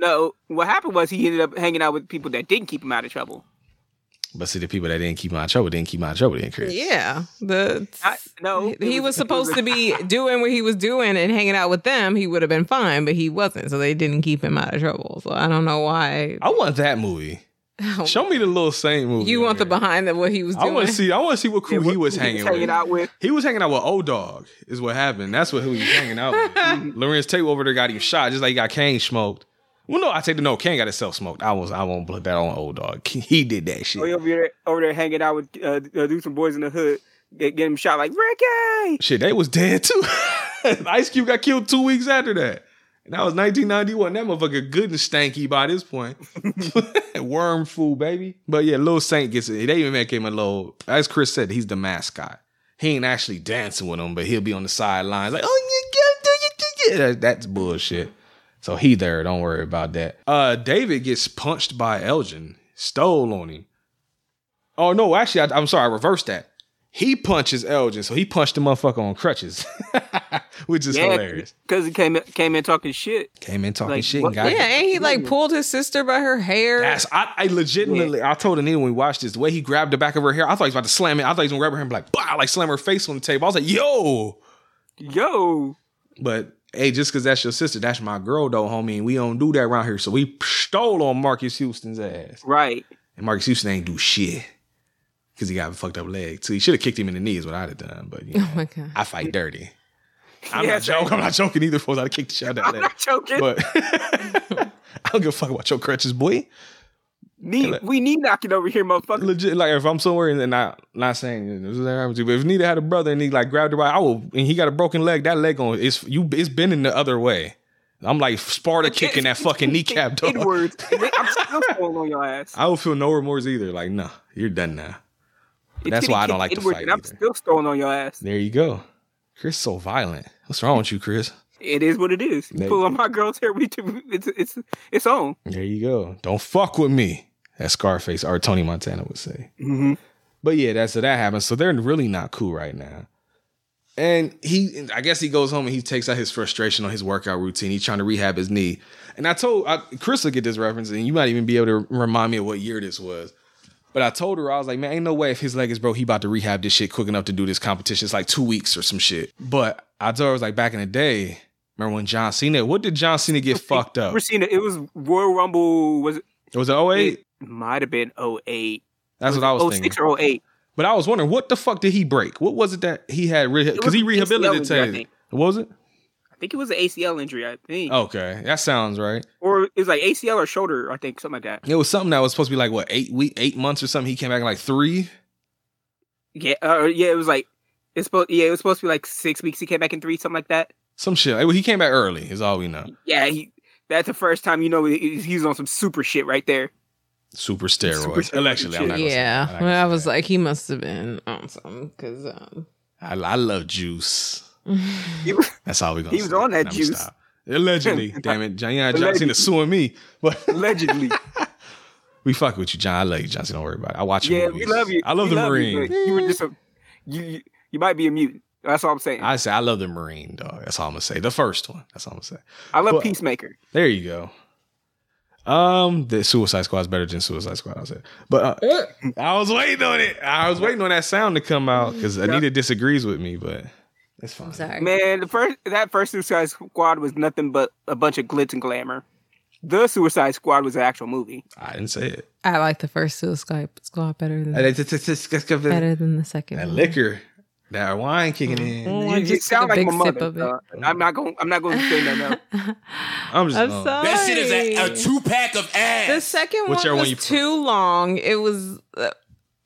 No, what happened was he ended up hanging out with people that didn't keep him out of trouble. But see, the people that didn't keep him out of trouble didn't keep him out of trouble, didn't Chris? Yeah, the I, no, he was supposed to be doing what he was doing and hanging out with them. He would have been fine, but he wasn't, so they didn't keep him out of trouble. So I don't know why. I want that movie. Show me the little Saint movie. You on want the behind that what he was I want to see. I want to see what crew he was hanging with. out with. He was hanging out with O-Dog. Is what happened. That's what he was hanging out with. Larenz Tate over there got him shot, just like he got Kane smoked. Well, no, I take the no. Kane got himself smoked. I was. I won't put that on O-Dog. He did that Oh, shit. over there, over there hanging out with uh, uh, do some boys in the hood, get, get him shot like Ricky. Shit, they was dead too. Ice Cube got killed two weeks after that. And that was 1991. That motherfucker good and stanky by this point. Worm food, baby. But yeah, Lil Saint gets it. They even make him a little, as Chris said, he's the mascot. He ain't actually dancing with them, but he'll be on the sidelines like, oh, yeah, yeah, yeah, yeah, yeah. That- That's bullshit. So he there. Don't worry about that. Uh, David gets punched by Elgin. Stole on him. Oh no, actually, I, I'm sorry. I reversed that. He punches Elgin, so he punched the motherfucker on crutches, which is Yeah, hilarious. because he came in, came in talking shit. Came in talking Like, shit what- and got yeah, and he like pulled his sister by her hair. That's I, I legitimately I told Anita when we watched this, the way he grabbed the back of her hair, I thought he was about to slam it. I thought he was gonna grab her hair and be like, bah, like slam her face on the table. I was like, yo. Yo, But hey, just cause that's your sister, that's my girl though, homie. And we don't do that around here. So we stole on Marques Houston's ass. right? And Marques Houston ain't do shit. Cause he got a fucked up leg. So he should have kicked him in the knees, what I'd have done. But you oh know, oh my god. I fight dirty. I'm Yeah, not joking. I'm not joking either, folks. I'd have kicked the shit out of I'm leg. not joking. But I don't give a fuck about your crutches, boy. Need, we need knocking over here, motherfucker. legit like if I'm somewhere and not not saying this is happened to, you, but if Nita had a brother and he like grabbed her by, I will and he got a broken leg, that leg on it's you it's bending the other way. I'm like Sparta kicking that fucking kneecap dog. Inwards. I'm still falling on your ass. I don't feel no remorse either. Like, nah, you're done now. That's why I don't like to fight I'm still stolen on your ass. There you go. Chris so violent. What's wrong with you, Chris? It is what it is. You pull on my girl's hair, we do, it's it's it's on. There you go. Don't fuck with me. As Scarface or Tony Montana would say. Mm-hmm. But yeah, that's so that happens. So they're really not cool right now. And he, I guess he goes home and he takes out his frustration on his workout routine. He's trying to rehab his knee. And I told I, Chris will get this reference, and you might even be able to remind me of what year this was. But I told her I was like, man, ain't no way if his leg is broke, he about to rehab this shit quick enough to do this competition. It's like two weeks or some shit. But I told her I was like, back in the day, remember when John Cena? What did John Cena get fucked up? Seeing it. It was Royal Rumble. Was it? Was it 08? Might have been 08. That's what I was thinking. 06 or 08. But I was wondering, what the fuck did he break? What was it that he had? Because he injury, I rehabilitated. think. What was it? I think it was an ACL injury. I think, Okay, that sounds right. or it was like ACL or shoulder. I think something like that. It was something that was supposed to be like what eight week, eight months or something. He came back in like three. Yeah, uh, yeah. It was like it's supposed. Yeah, it was supposed to be like six weeks. He came back in three, something like that. Some shit. He came back early. Is all we know. Yeah, he. That's the first time you know he- he's on some super shit right there. Super steroids. Super steroid Allegedly, I'm not gonna yeah, that. I'm not well, gonna I was that. like, he must have been on something because um, I, I love juice. That's all we gonna. He was say. on that I'ma juice. stop. Allegedly, damn it, John. Yeah, John Cena suing me, but allegedly. we fuck with you, John. I love you, John. Don't worry about it. I watch your yeah, movies. we love you. I love We the you, Marine. but you were just a. You, you you might be a mutant. That's all I'm saying. I, I say I love the Marine, dog. That's all I'm gonna say. The first one. That's all I'm gonna say. I love but- Peacemaker. There you go. Um, the Suicide Squad is better than Suicide Squad. I said, but uh, I was waiting on it. I was waiting on that sound to come out because Anita disagrees with me. But It's fine. I'm sorry. Man, the first that first Suicide Squad was nothing but a bunch of glitz and glamour. The Suicide Squad was an actual movie. I didn't say it. I like the first Suicide Squad better than That better than the second. one. liquor, that wine kicking in. Oh, You, I you just sound took a like big my sip mother. of it. uh, I'm not going. I'm not going to say that now. I'm just. I'm sorry. That shit is a, a two pack of ass. The second Whichever one one was you prefer. too long. It was. Uh,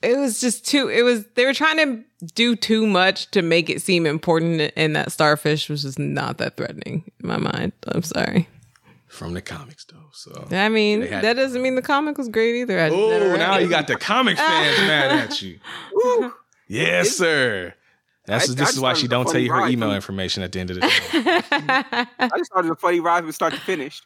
it was just too. It was. They were trying to do too much to make it seem important, and that starfish was just not that threatening in my mind. I'm sorry. from the comics though. So. I mean, that doesn't mean the comic was great either. I just never Oh, now it. you got the comic fans mad at you. Woo. Yes, sir. That's I- this I is why she it was a don't tell you her email too. information at the end of the day. I just started it was a funny ride from start to finish.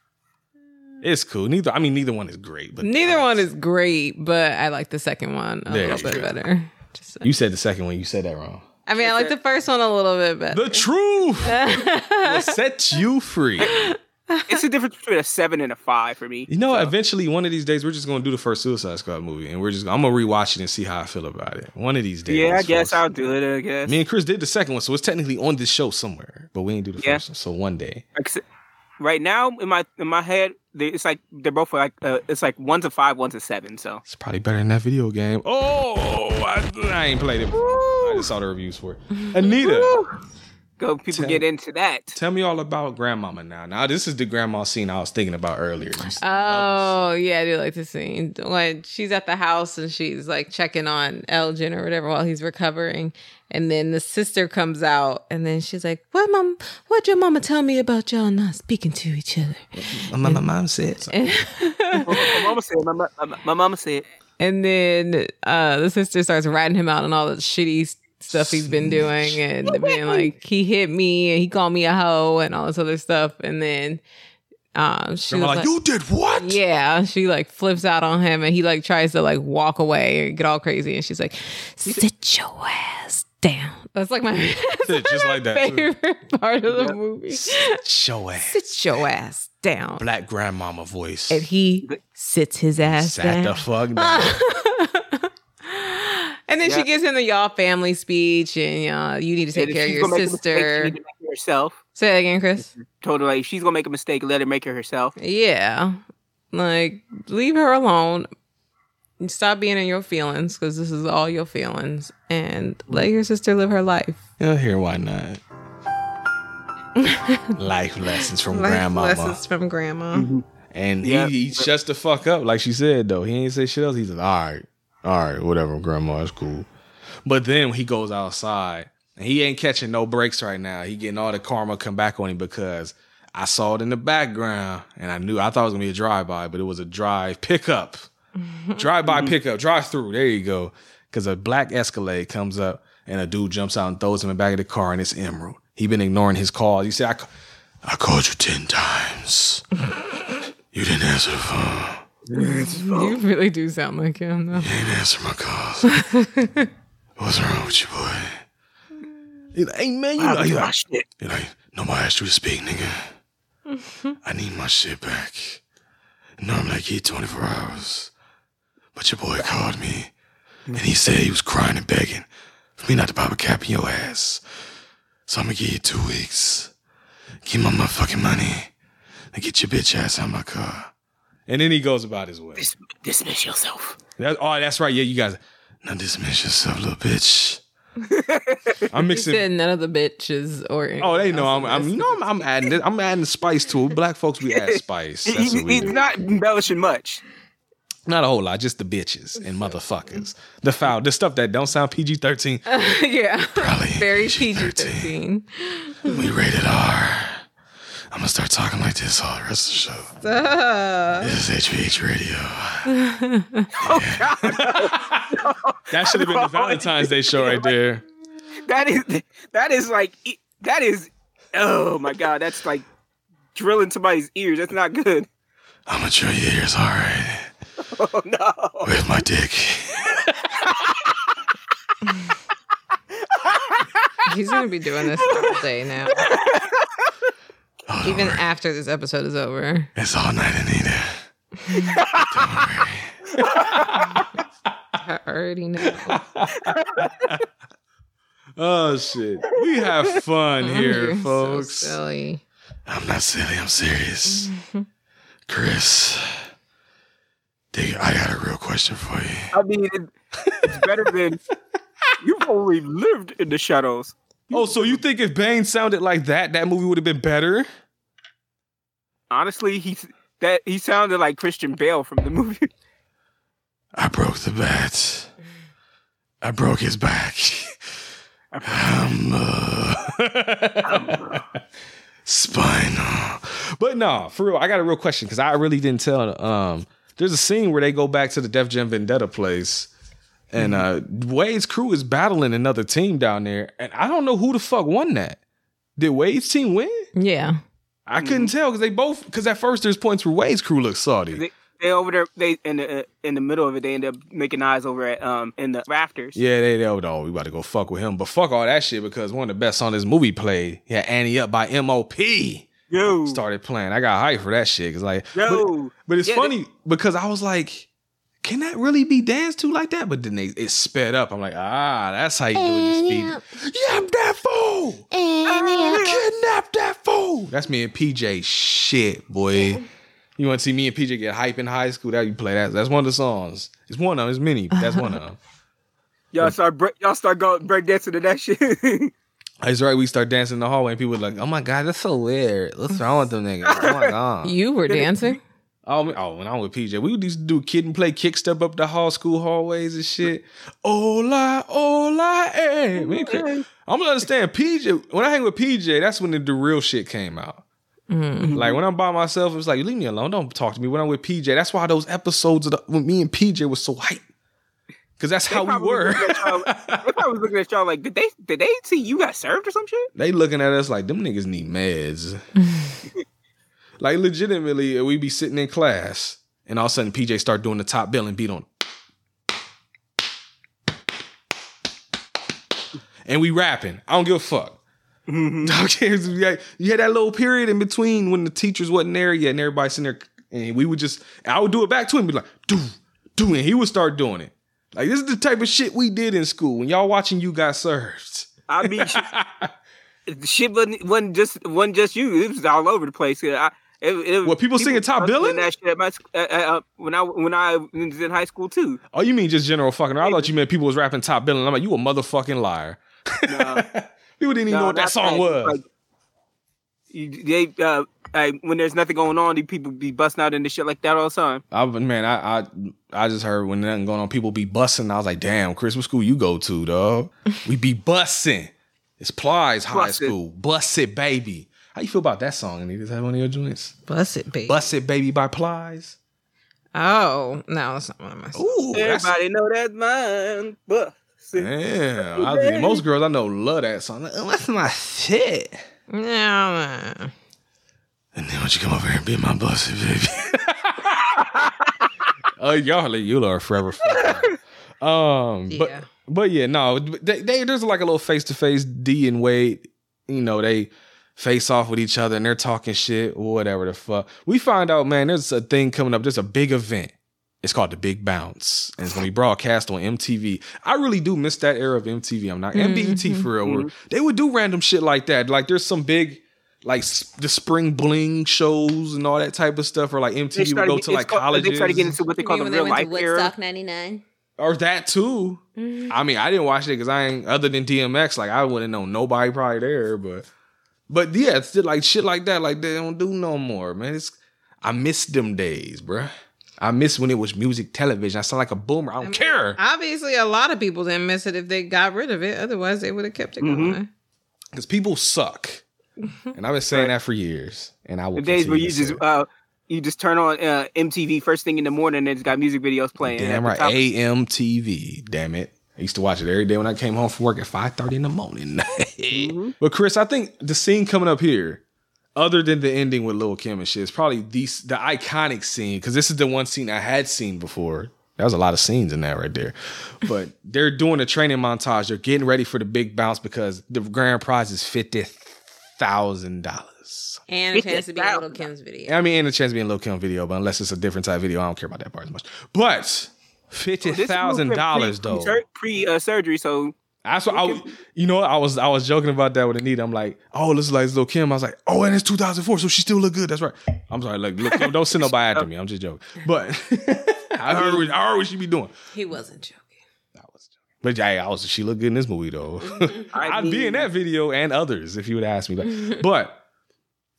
it's cool. Neither I mean neither one is great, but Neither uh, one is great, but I like the second one a There little bit go. better. Just saying. You said the second one. You said that wrong. I mean, I like the first one a little bit better. The truth will set you free. It's the difference between a seven and a five for me. You know, eventually one of these days we're just gonna do the first Suicide Squad movie, and we're just I'm gonna rewatch it and see how I feel about it. One of these days. Yeah, I guess folks. I'll do it. I guess. Me and Chris did the second one, so it's technically on this show somewhere, but we ain't do the Yeah. first one. So one day, right now in my in my head, they, it's like they're both like uh, it's like one's a five, one's a seven. So it's probably better than that video game. Oh, I, I ain't played it. before. I just saw the reviews for it. Anita, go people Tell- get into that. tell me all about Grandmama now. Now this is the grandma scene I was thinking about earlier. Oh yeah, I do like the scene when she's at the house and she's like checking on Elgin or whatever while he's recovering, and then the sister comes out and then she's like, "What mom? What your mama tell me about y'all not speaking to each other?" my, my mom said. my mama said. My, my, my mama said. And then uh, the sister starts ratting him out on all the shitty stuff he's been doing and being like, he hit me and he called me a hoe and all this other stuff. And then um, she was like, like, you did what? yeah, she like flips out on him and he like tries to like walk away and get all crazy. And she's like, sit your ass down. That's like my, that's Just like that, too. favorite part of the movie. Show ass. Sit your ass down. Black grandmama voice. And he sits his ass Sat down. the fuck down. And then she gives him the y'all family speech, and uh, you need to take And care of your gonna make a mistake, she sister. need to make it herself. Say that again, Chris. Told her like she's gonna make a mistake, let her make it herself. Yeah, like leave her alone. Stop being in your feelings because this is all your feelings, and let your sister live her life. Yeah, here, why not? Life lessons from grandma. Life grandmama. lessons from grandma. And he, he shuts the fuck up, like she said though. He ain't say shit else. He's like, all right, all right, whatever, grandma, it's cool. But then he goes outside and he ain't catching no breaks right now. He getting all the karma come back on him because I saw it in the background and I knew I thought it was gonna be a drive by, but it was a drive pickup. drive by pickup, drive through. There you go. Cause a black Escalade comes up and a dude jumps out and throws him in the back of the car and it's Emerald. He been ignoring his calls. He said, I, I called you 10 times. you didn't answer the phone. You really do sound like him, though. You didn't answer my calls. What's wrong with you, boy? He's like, hey, man, you know, he's Ah, like, shit. You're like, nobody asked you to speak, nigga. I need my shit back. Normally I get 24 hours. But your boy called me and he said he was crying and begging for me not to pop a cap in your ass. So I'm gonna give you two weeks. Give my motherfucking money and get your bitch ass out my car. And then he goes about his way. Dis- dismiss yourself. That, oh, that's right. Yeah, you guys. Now dismiss yourself, little bitch. I'm He mixing. said none of the bitches or. Oh, they know I'm. I'm. You know, I'm, I'm adding. It. I'm adding spice to it. Black folks, we add spice. That's he- what we he's do. not embellishing much. Not a whole lot. Just the bitches and motherfuckers. The foul. The stuff that don't sound PG thirteen. yeah. Probably Very PG 13. We rated R. I'm gonna start talking like this all the rest of the show. Uh, This is HVH Radio. Oh god. That should have been the Valentine's Day show right there. That is that is like that is oh my god, that's like drilling somebody's ears. That's not good. I'm gonna drill your ears, all right, Oh no. with my dick. he's going to be doing this all day now. Oh, Even worry. after this episode is over. It's all night, Anita. don't worry. I already know. Oh shit. We have fun oh, here, You're so folks. silly. I'm not silly, I'm serious. Chris. dig- I got a real question for you. I mean, it's better than you've only lived in the shadows. Oh, so you think if Bane sounded like that, that movie would have been better? Honestly, he that he sounded like Christian Bale from the movie. I broke the bat. I broke his back. Um, uh, spinal. But no, for real, I got a real question because I really didn't tell. Um, there's a scene where they go back to the Def Jam Vendetta place, and uh, Wade's crew is battling another team down there, and I don't know who the fuck won that. Did Wade's team win? Yeah. I couldn't tell because they both. Because at first there's points where Wade's crew looks salty. They, they over there. They in the uh, in the middle of it. They end up making eyes over at um in the rafters. Yeah, they they oh we about to go fuck with him, but fuck all that shit because one of the best songs this movie played. Yeah, Ante Up by M.O.P. Yo, started playing. I got hyped for that shit because like, but, yo. but it's Yeah, funny because I was like, can that really be danced to like that? But then they it sped up. I'm like, ah, that's how you do it. Speed. Yap that fool. Kidnap that fool. That's me and PJ. Shit, boy. You want to see me and PJ get hype in high school? That you play that. That's one of the songs. It's one of them. It's many. But that's one of them. Y'all start break, y'all start going break dancing to that shit. That's right. We start dancing in the hallway, and people are like, "Oh my god, that's so weird. What's wrong with them niggas? Oh my god." You were dancing. Oh, oh, when I was with PJ, we used to do Kid 'n Play kick step up the hall school hallways and shit. Hola, hola, eh. Cra- I'm gonna understand PJ. When I hang with PJ, that's when the, the real shit came out. Like when I'm by myself, it's like leave me alone. Don't talk to me. When I'm with PJ, that's why those episodes of the, when me and PJ was so hype. Cause that's how we were. they probably was looking at y'all like, did they did they see you got served or some shit? they looking at us like them niggas need meds. like legitimately, we be sitting in class, and all of a sudden PJ start doing the top bill and beat on. And we rapping. I don't give a fuck. Mm-hmm. Okay, you had- you had that little period in between when the teachers wasn't there yet, and everybody sitting there, and we would just, I would do it back to him, be like, do, do, and he would start doing it. Like this is the type of shit we did in school when y'all watching you got served. I mean, shit, shit wasn't, wasn't just wasn't just you. It was all over the place. I, it, it, What, people singing Top Billing? That shit at my, uh, uh, when I when I was in high school too. Oh, you mean just general fucking? I thought you meant people was rapping top billing. I'm like, you a motherfucking liar. No. people didn't even No, know what that song was. Like, you, they uh, like, when there's nothing going on, people be busting out into shit like that all the time. I man, I, I I just heard when nothing going on, people be busting. I was like, damn, Chris, what school you go to, dog? we be busting. It's Plies High. School. Bust it, baby. How you feel about that song? Anita? Is that one of your joints? Bust it, baby. Bust it, baby by Plies. Oh no, that's not one of my. songs. Ooh, that's, Everybody know that's mine, but damn. I think most girls I know love that song. Like, oh, that's my shit. No, no. And then why don't you come over here and be my bussy, baby? Oh, y'all, you are forever. fucking- um, but Yeah. but yeah, no, they, they there's like a little face to face. D and Wade, you know, they face off with each other and they're talking shit or whatever the fuck. We find out, man, there's a thing coming up. There's a big event. It's called the Big Bounce, and it's gonna be broadcast on MTV. I really do miss that era of MTV. I'm not MBT for real. where They would do random shit like that. Like there's some big. Like the spring bling shows and all that type of stuff, or like MTV would go to like colleges. They started getting into what they call the real life to era. Woodstock '99? or that too. Mm-hmm. I mean, I didn't watch it because I ain't other than DMX. Like I wouldn't know nobody probably there, but but yeah, it's still like shit like that. Like they don't do no more, man. It's I miss them days, bruh. I miss when it was music television. I sound like a boomer. I don't care Obviously, a lot of people didn't miss it if they got rid of it. Otherwise, they would have kept it Mm-hmm. going. because people suck, and I've been saying that for years. And I will. The days where you just uh, you just turn on uh, MTV first thing in the morning and it's got music videos playing. Damn right, the top. AM TV. Damn it. I used to watch it every day when I came home from work at 5.30 in the morning. Mm-hmm. But Chris, I think the scene coming up here, other than the ending with Lil Kim and shit, is probably the, the iconic scene, because this is the one scene I had seen before. There was a lot of scenes in that right there. But they're doing a training montage. They're getting ready for the big bounce because the grand prize is $50,000. And a chance to be in Little Kim's video. I mean, and a chance to be in Lil Kim video, but unless it's a different type of video, I don't care about that part as much. But fifty This is thousand dollars though. pre- Pre uh, surgery, so That's what I was, you know. I was I was joking about that with Anita. I'm like, oh, this is like little Kim. I was like, oh, and it's 2004, so she still look good. That's right. I'm sorry, like, look, don't send nobody after me. I'm just joking. But I heard, what, I heard what she be doing. He wasn't joking. I was joking. But yeah, I was. She looked good in this movie though. I I'd be in that video and others if you would ask me. But, but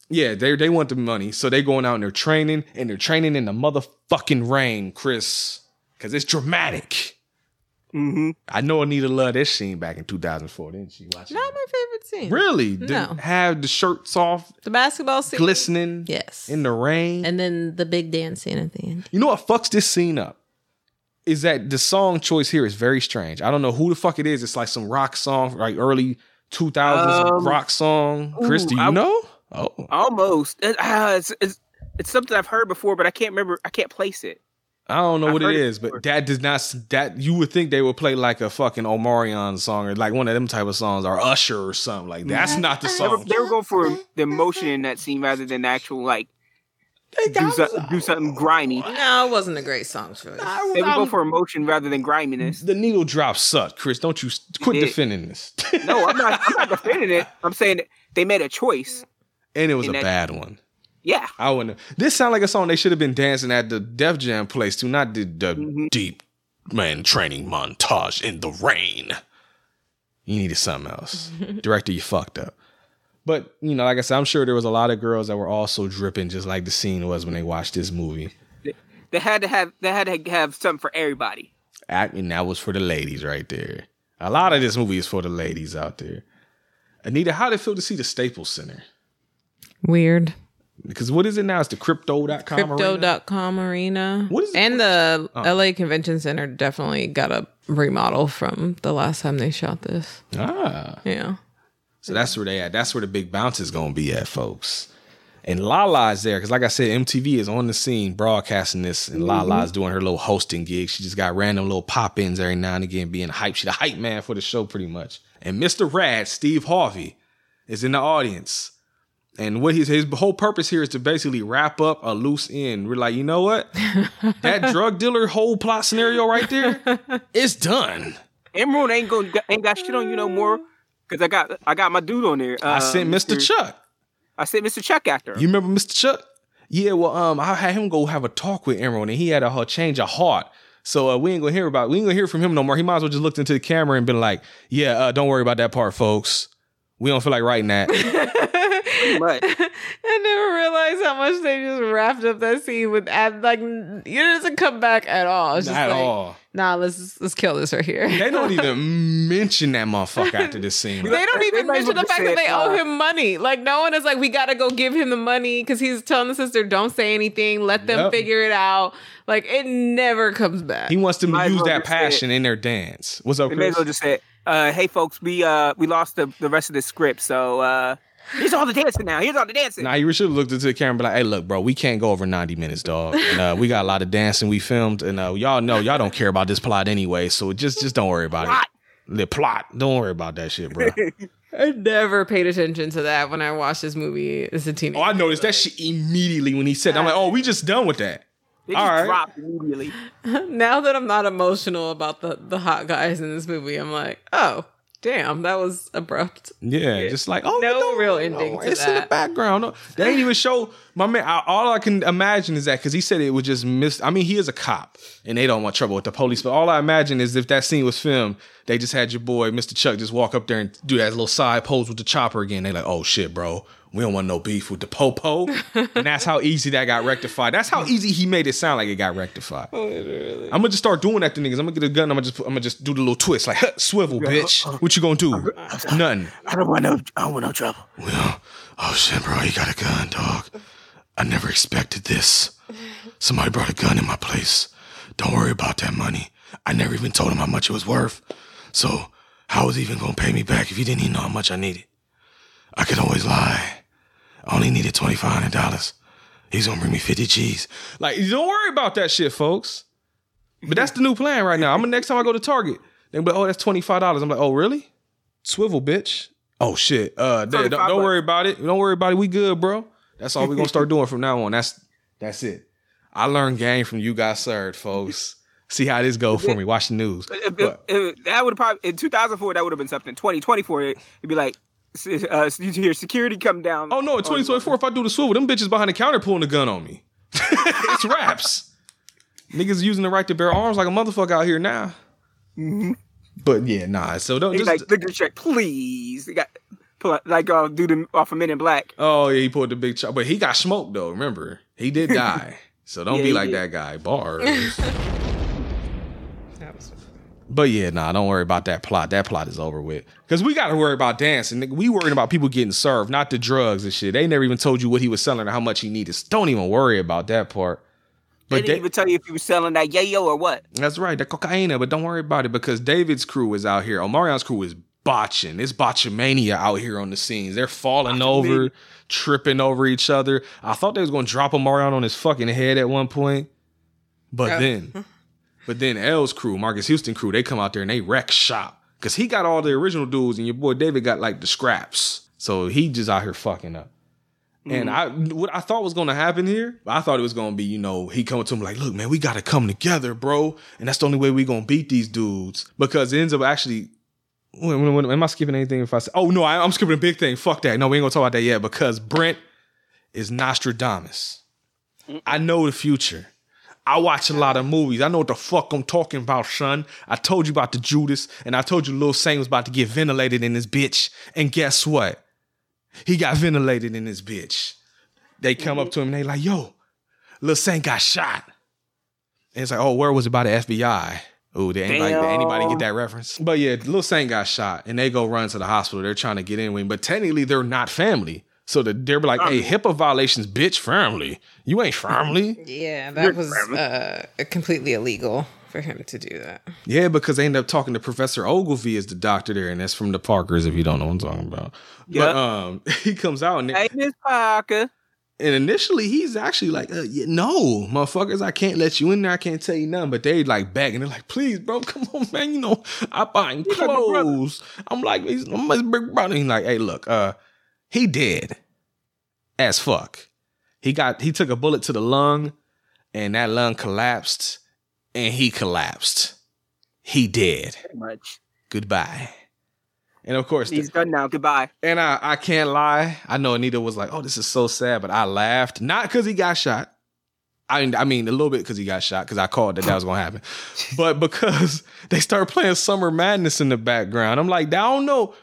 yeah, they they want the money, so they going out and they're training, and they're training in the motherfucking rain, Chris, because it's dramatic. Mhm. I know Anita loved this scene back in 2004, didn't she? Watch it. Not my favorite scene. Really? No. Didn't have the shirts off, The basketball scene. glistening Yes. in the rain. and then the big dance scene at the end. you know what fucks this scene up? Is that the song choice here is very strange. I don't know who the fuck it is. It's like some rock song, like early 2000s Um, rock song. Chris, do you I- know? Oh. Almost. It- ah, it's, it's it's something I've heard before, but I can't remember. I can't place it. I don't know I've what it is, before. but that does not that you would think they would play like a fucking Omarion song or like one of them type of songs or Usher or something. Like that's not the They were, song. they were going for the emotion in that scene rather than actual like do, so, do something grimy. No, it wasn't a great song choice. They would go for emotion rather than griminess. the needle drop sucked, Chris. Don't you quit It defending this. No, I'm not. I'm not defending it. I'm saying they made a choice. and it was a And that- bad one. Yeah. I wouldn't. This sound like a song they should have been dancing at the Def Jam place too, not the, the Mm-hmm. deep man training montage in the rain. You needed something else. Director, you fucked up. But you know, like I said, I'm sure there was a lot of girls that were also dripping, just like the scene was when they watched this movie. They had to have. They had to have something for everybody. Act, and that was for the ladies right there. A lot of this movie is for the ladies out there. Anita, how did it feel to see the Staples Center? Weird. Because what is it now? It's the crypto.com. arena? Crypto.com arena. What is it- And the Oh. LA Convention Center definitely got a remodel from the last time they shot this. Ah. Yeah. So that's where they at. That's where the big bounce is gonna be at, folks. And Lala is there because, like I said, MTV is on the scene broadcasting this, and Lala is doing her little hosting gig. She just got random little pop ins every now and again, being hype. She the hype man for the show, pretty much. And Mr. Rad, Steve Harvey, is in the audience. And what his his whole purpose here is to basically wrap up a loose end. We're like, you know what? that drug dealer whole plot scenario right there, it's done. Emerald ain't going ain't got shit on you no more because I got I got my dude on there. I uh, sent Mr. Chuck. I sent Mr. Chuck after. him. You remember Mr. Chuck? Yeah, well, um, I had him go have a talk with Emerald, and he had a, a change of heart. So uh, we ain't gonna hear about we ain't gonna hear from him no more. He might as well just looked into the camera and been like, "Yeah, uh, don't worry about that part, folks. We don't feel like writing that." But I never realized how much they just wrapped up that scene with ad like it doesn't come back at all. It's Not just at like, all. Nah, let's let's kill this right here. They don't even mention that motherfucker after this scene. They don't even might mention the fact that say, they owe uh, him money. Like no one is like, we gotta go give him the money because he's telling the sister, "Don't say anything. Let them Yep. figure it out." Like it never comes back. He wants them to Might as use well that just say it. passion in their dance. What's up, they may Chris? as well just say, uh, "Hey folks, we uh we lost the, the rest of the script, so uh here's all the dancing now. Here's all the dancing." Nah, you should have looked into the camera and be like, hey, look, bro, we can't go over 90 minutes, dog. And uh, we got a lot of dancing we filmed, and uh, y'all know y'all don't care about this plot anyway, so just just don't worry about Plot. it. The plot. Don't worry about that shit, bro. I never paid attention to that when I watched this movie as a teenager. oh, I noticed that shit immediately when he said that. I'm like, oh, we just done with that. They just all right. dropped immediately. now that I'm not emotional about the the hot guys in this movie, I'm like, oh, damn, that was abrupt. Yeah, just like, oh, No don't- real ending to It's in the background. No, They ain't even show my man. I, all I can imagine is that because he said it was just miss. I mean, he is a cop, and they don't want trouble with the police. But all I imagine is if that scene was filmed, they just had your boy Mr. Chuck just walk up there and do that little side pose with the chopper again. They like, oh shit, bro. We don't want no beef with the popo, and that's how easy that got rectified. That's how easy he made it sound like it got rectified. I'm gonna just start doing that to niggas. I'm gonna get a gun. I'm gonna just, I'm gonna just do the little twist, like swivel, bitch. Uh, uh, what you gonna do? Nothing. I don't want no. I don't want no trouble. Well, oh shit, bro, you got a gun, dog. I never expected this. Somebody brought a gun in my place. Don't worry about that money. I never even told him how much it was worth. So, how was he even gonna pay me back if he didn't even know how much I needed? I could always lie. I only needed $2,500. He's gonna bring me 50 G's. Like, don't worry about that shit, folks. But that's the new plan right now. I'm gonna next time I go to Target, they be like, oh, that's $25. I'm like, oh, really? Swivel, bitch. Oh shit. Uh don't, don't worry about it. Don't worry about it. We good, bro. That's all we're gonna start doing from now on. That's that's it. I learned game from you guys served, folks. See how this go for me. Watch the news. If- if- if- that would probably in 2004 that would have been something. 2024 it'd be like uh, you hear security come down. Oh no, in 2024, if I do the swivel, them bitches behind the counter pulling the gun on me. it's raps. Niggas using the right to bear arms like a motherfucker out here now. But yeah, nah. So don't He's just. like, look at the check, please. He got pull out, like uh, do the off of Men in Black. oh yeah, he pulled the big chop, but he got smoked though. Remember, he did die. So don't Yeah, be like did. that guy. Bars. That was But yeah, nah, don't worry about that plot. That plot is over with. Cause we gotta worry about dancing. Nigga, We worrying about people getting served, not the drugs and shit. They never even told you what he was selling or how much he needed. Don't even worry about that part. But They didn't they- even tell you if he was selling that yayo or what. that's right, the cocaine, but don't worry about it because David's crew is out here. Omarion's crew is botching. It's botchamania out here on the scenes. They're falling over, tripping over each other. I thought they was gonna drop Omarion on his fucking head at one point. But Yeah. then But then L's crew, Marques Houston crew, they come out there and they wreck shop. Cause he got all the original dudes and your boy David got like the scraps. So he just out here fucking up. And mm-hmm. I what I thought was gonna happen here, I thought it was gonna be, you know, he coming to him like, look, man, we gotta come together, bro. And that's the only way we gonna beat these dudes. Because it ends up actually when, when- am I skipping anything if I say oh no, I, I'm skipping a big thing. Fuck that. No, we ain't gonna talk about that yet because Brent is Nostradamus. I know the future. I watch a lot of movies. I know what the fuck I'm talking about, son. I told you about the Judas, and I told you Lil Saint was about to get ventilated in this bitch. And guess what? He got ventilated in this bitch. They come up to him and they like, yo, Lil Saint got shot. And it's like, oh, where was it by the FBI? Oh, did anybody, did anybody get that reference? But yeah, Lil Saint got shot and they go run to the hospital. They're trying to get in with him, but technically they're not family. So the, they're like, hey, HIPAA violations, bitch, firmly. You ain't firmly." Yeah, that was uh, completely illegal for him to do that. Yeah, because they end up talking to Professor Oglevee as the doctor there, and that's from the Parkers, if you don't know what I'm talking about. Yeah. But um, he comes out and, Hey, Miss Parker. and initially he's actually like, uh, yeah, "No, motherfuckers, I can't let you in there. I can't tell you nothing." But they like begging. They're like, "Please, bro, come on, man. You know, I buying He's like my brother. clothes." I'm like, "He's I'm his big brother." He's like, "Hey, look, uh, he did as fuck. He got he took a bullet to the lung, and that lung collapsed, and he collapsed. He did. Pretty much. goodbye. And of course, He's done now. Goodbye. and I, I can't lie. I know Anita was like, "Oh, this is so sad," but I laughed not because he got shot. I I mean a little bit because he got shot because I called that that was gonna happen, but because they start playing Summer Madness in the background, I'm like, I don't know.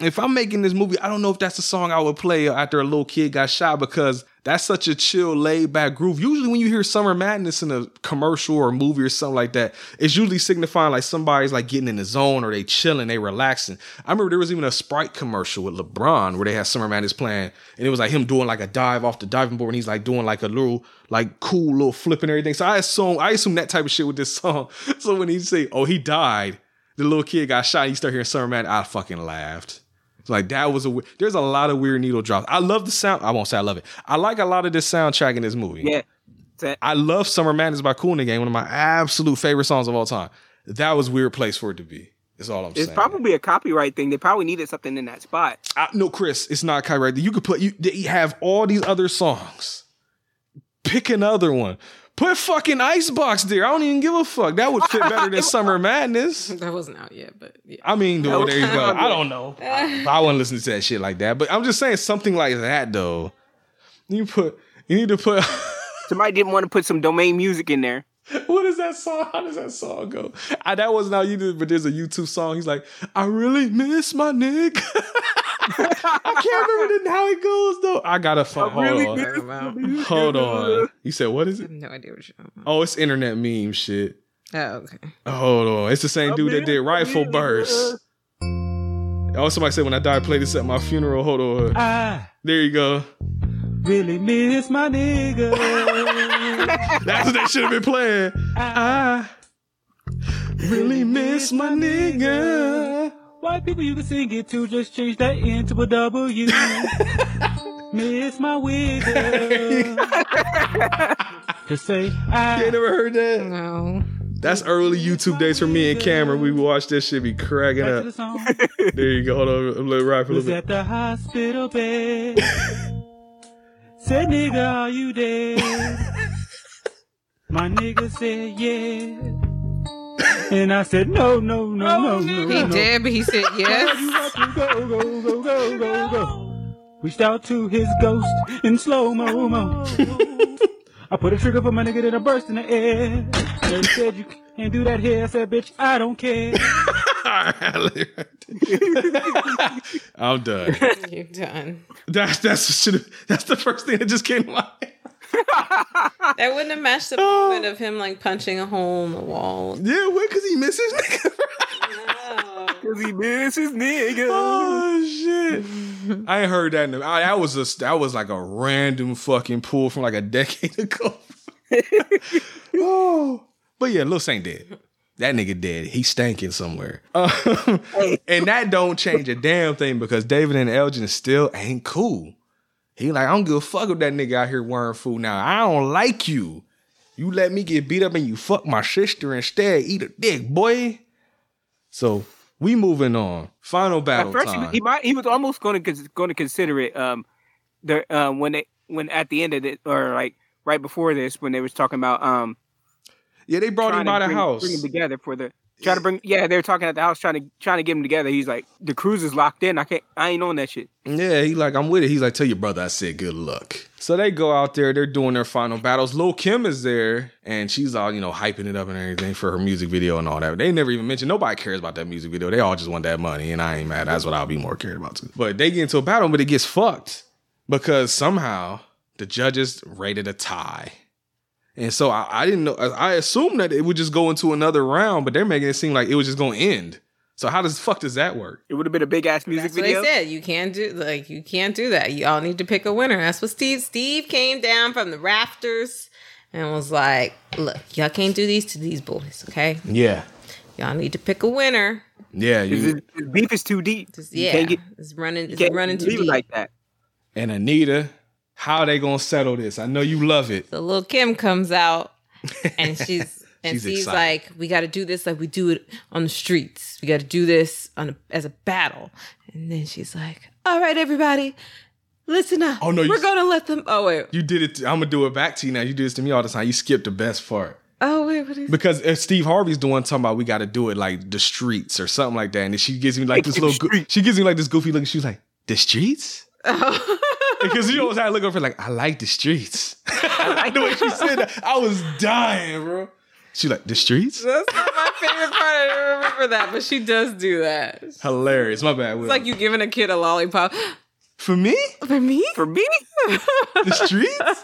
If I'm making this movie, I don't know if that's the song I would play after a little kid got shot because that's such a chill, laid back groove. Usually, when you hear Summer Madness in a commercial or a movie or something like that, it's usually signifying like somebody's like getting in the zone or they chilling, they relaxing. I remember there was even a Sprite commercial with LeBron where they had Summer Madness playing, and it was like him doing like a dive off the diving board, and he's like doing like a little like cool little flip and everything. So I assume I assume that type of shit with this song. So when he say, "Oh, he died," the little kid got shot. And You start hearing Summer Madness. I fucking laughed. Like that was a. There's a lot of weird needle drops. I love the sound. I won't say I love it. I like a lot of this soundtrack in this movie. Yeah. That- I love Summer Madness by Kool and the Gang, one of my absolute favorite songs of all time. That was a weird place for it to be. That's all I'm It's saying. It's probably a copyright thing. They probably needed something in that spot. I, no, Chris, it's not copyright. You could put you. They have all these other songs. Pick another one. Put fucking Icebox there. I don't even give a fuck. That would fit better than Summer Madness. That wasn't out yet, but yeah. I mean, dude, No, there you go. I don't know. I, I wouldn't listen to that shit like that. But I'm just saying something like that though. You put. You need to put. Somebody didn't want to put some domain music in there. What is that song? How does that song go? I, that wasn't how you did, but there's a YouTube song. He's like, I really miss my nigga. I can't remember the, how it goes though. I gotta find. Hold really on. miss Talking about- I Hold on. You said what is have it? no idea what you're talking oh, about. Oh, it's internet meme shit. Oh, okay. Hold on. It's the same dude that did Rifle Burst. Oh, somebody said when I die, play this at my funeral. Hold on. I There you go. really miss my nigga. That's what they should have been playing. Ah. Ah. I really miss my nigga. White people you can sing it to, just change that into a W. miss my wigger. just say You I. ain't never heard that? No. That's early YouTube days for me and Cameron. We watched this shit be cracking Back to the up. There you go. Hold on. I'm letting ride for a Was little bit. at the hospital bed. Said nigga, are you dead? My nigga said yeah. And I said no, no, no, no, no. He no. did, but he said yes. go, go, go, go, go, go. Reached out to his ghost in slow mo mo. I put a trigger for my nigga, then I burst in the air. And he said you can't do that here. I said, bitch, I don't care. I'm done. You're done. That's that's that's the first thing that just came to mind. That wouldn't have matched the moment of him like punching a hole in the wall. Yeah, what? Because he misses nigga. Cause he miss his nigga. oh shit! I ain't heard that. In the, I, that was a that was like a random fucking pull from like a decade ago. oh, but yeah, Lil Saint dead. That nigga dead. He stanking somewhere. Um, and that don't change a damn thing because David and Elgin still ain't cool. He like, I don't give a fuck if that nigga out here wearing food now. I don't like you. You let me get beat up and you fuck my sister instead. Eat a dick, boy. So we moving on. Final battle At first, he, time. he might he was almost going to going to consider it. Um, the um when they when at the end of it or like right before this when they was talking about um yeah, they brought him by the bring, house. bring them together for the try to bring yeah they were talking at the house trying to trying to get them together. He's like the cruise is locked in. I can't I ain't on that shit. Yeah, he like, I'm with it. He's like, tell your brother I said good luck. So they go out there, they're doing their final battles. Lil Kim is there, and she's all, you know, hyping it up and everything for her music video and all that. They never even mentioned nobody cares about that music video. They all just want that money, and I ain't mad. That's what I'll be more cared about too. But they get into a battle, but it gets fucked because somehow the judges rated a tie. And so I, I didn't know. I I assumed that it would just go into another round, but they're making it seem like it was just going to end. So how does fuck does that work? It would have been a big ass music That's what video. they said. You can't do like you can't do that. You all need to pick a winner. That's what Steve Steve came down from the rafters and was like, "Look, y'all can't do these to these boys, okay? Yeah, Y'all need to pick a winner." yeah. You beef is too deep. Just, You yeah, can't get it's running. It's running too deep. like that. and Anita, how they gonna settle this? I know you love it. So little Kim comes out and she's and She's Steve's excited. like, "We got to do this like we do it on the streets. We got to do this on a, as a battle." And then she's like, "All right, everybody, listen up. Oh, no, you- we're gonna let them. Oh wait, You did it. I'm gonna do it back to you now. You do this to me all the time. You skipped the best part oh wait, what is?" because if Steve Harvey's the one talking about we got to do it like the streets or something like that, and then she gives me like Like this little. Go- she gives me like this goofy look. She's like, "The streets." Oh. Because you always had to look over like, I like the streets. I like the way she said that. I was dying, bro. She like the streets. That's not my favorite part. I don't remember that, but she does do that. Hilarious. My bad. Will. like you giving a kid a lollipop. for me, For me? For me, the streets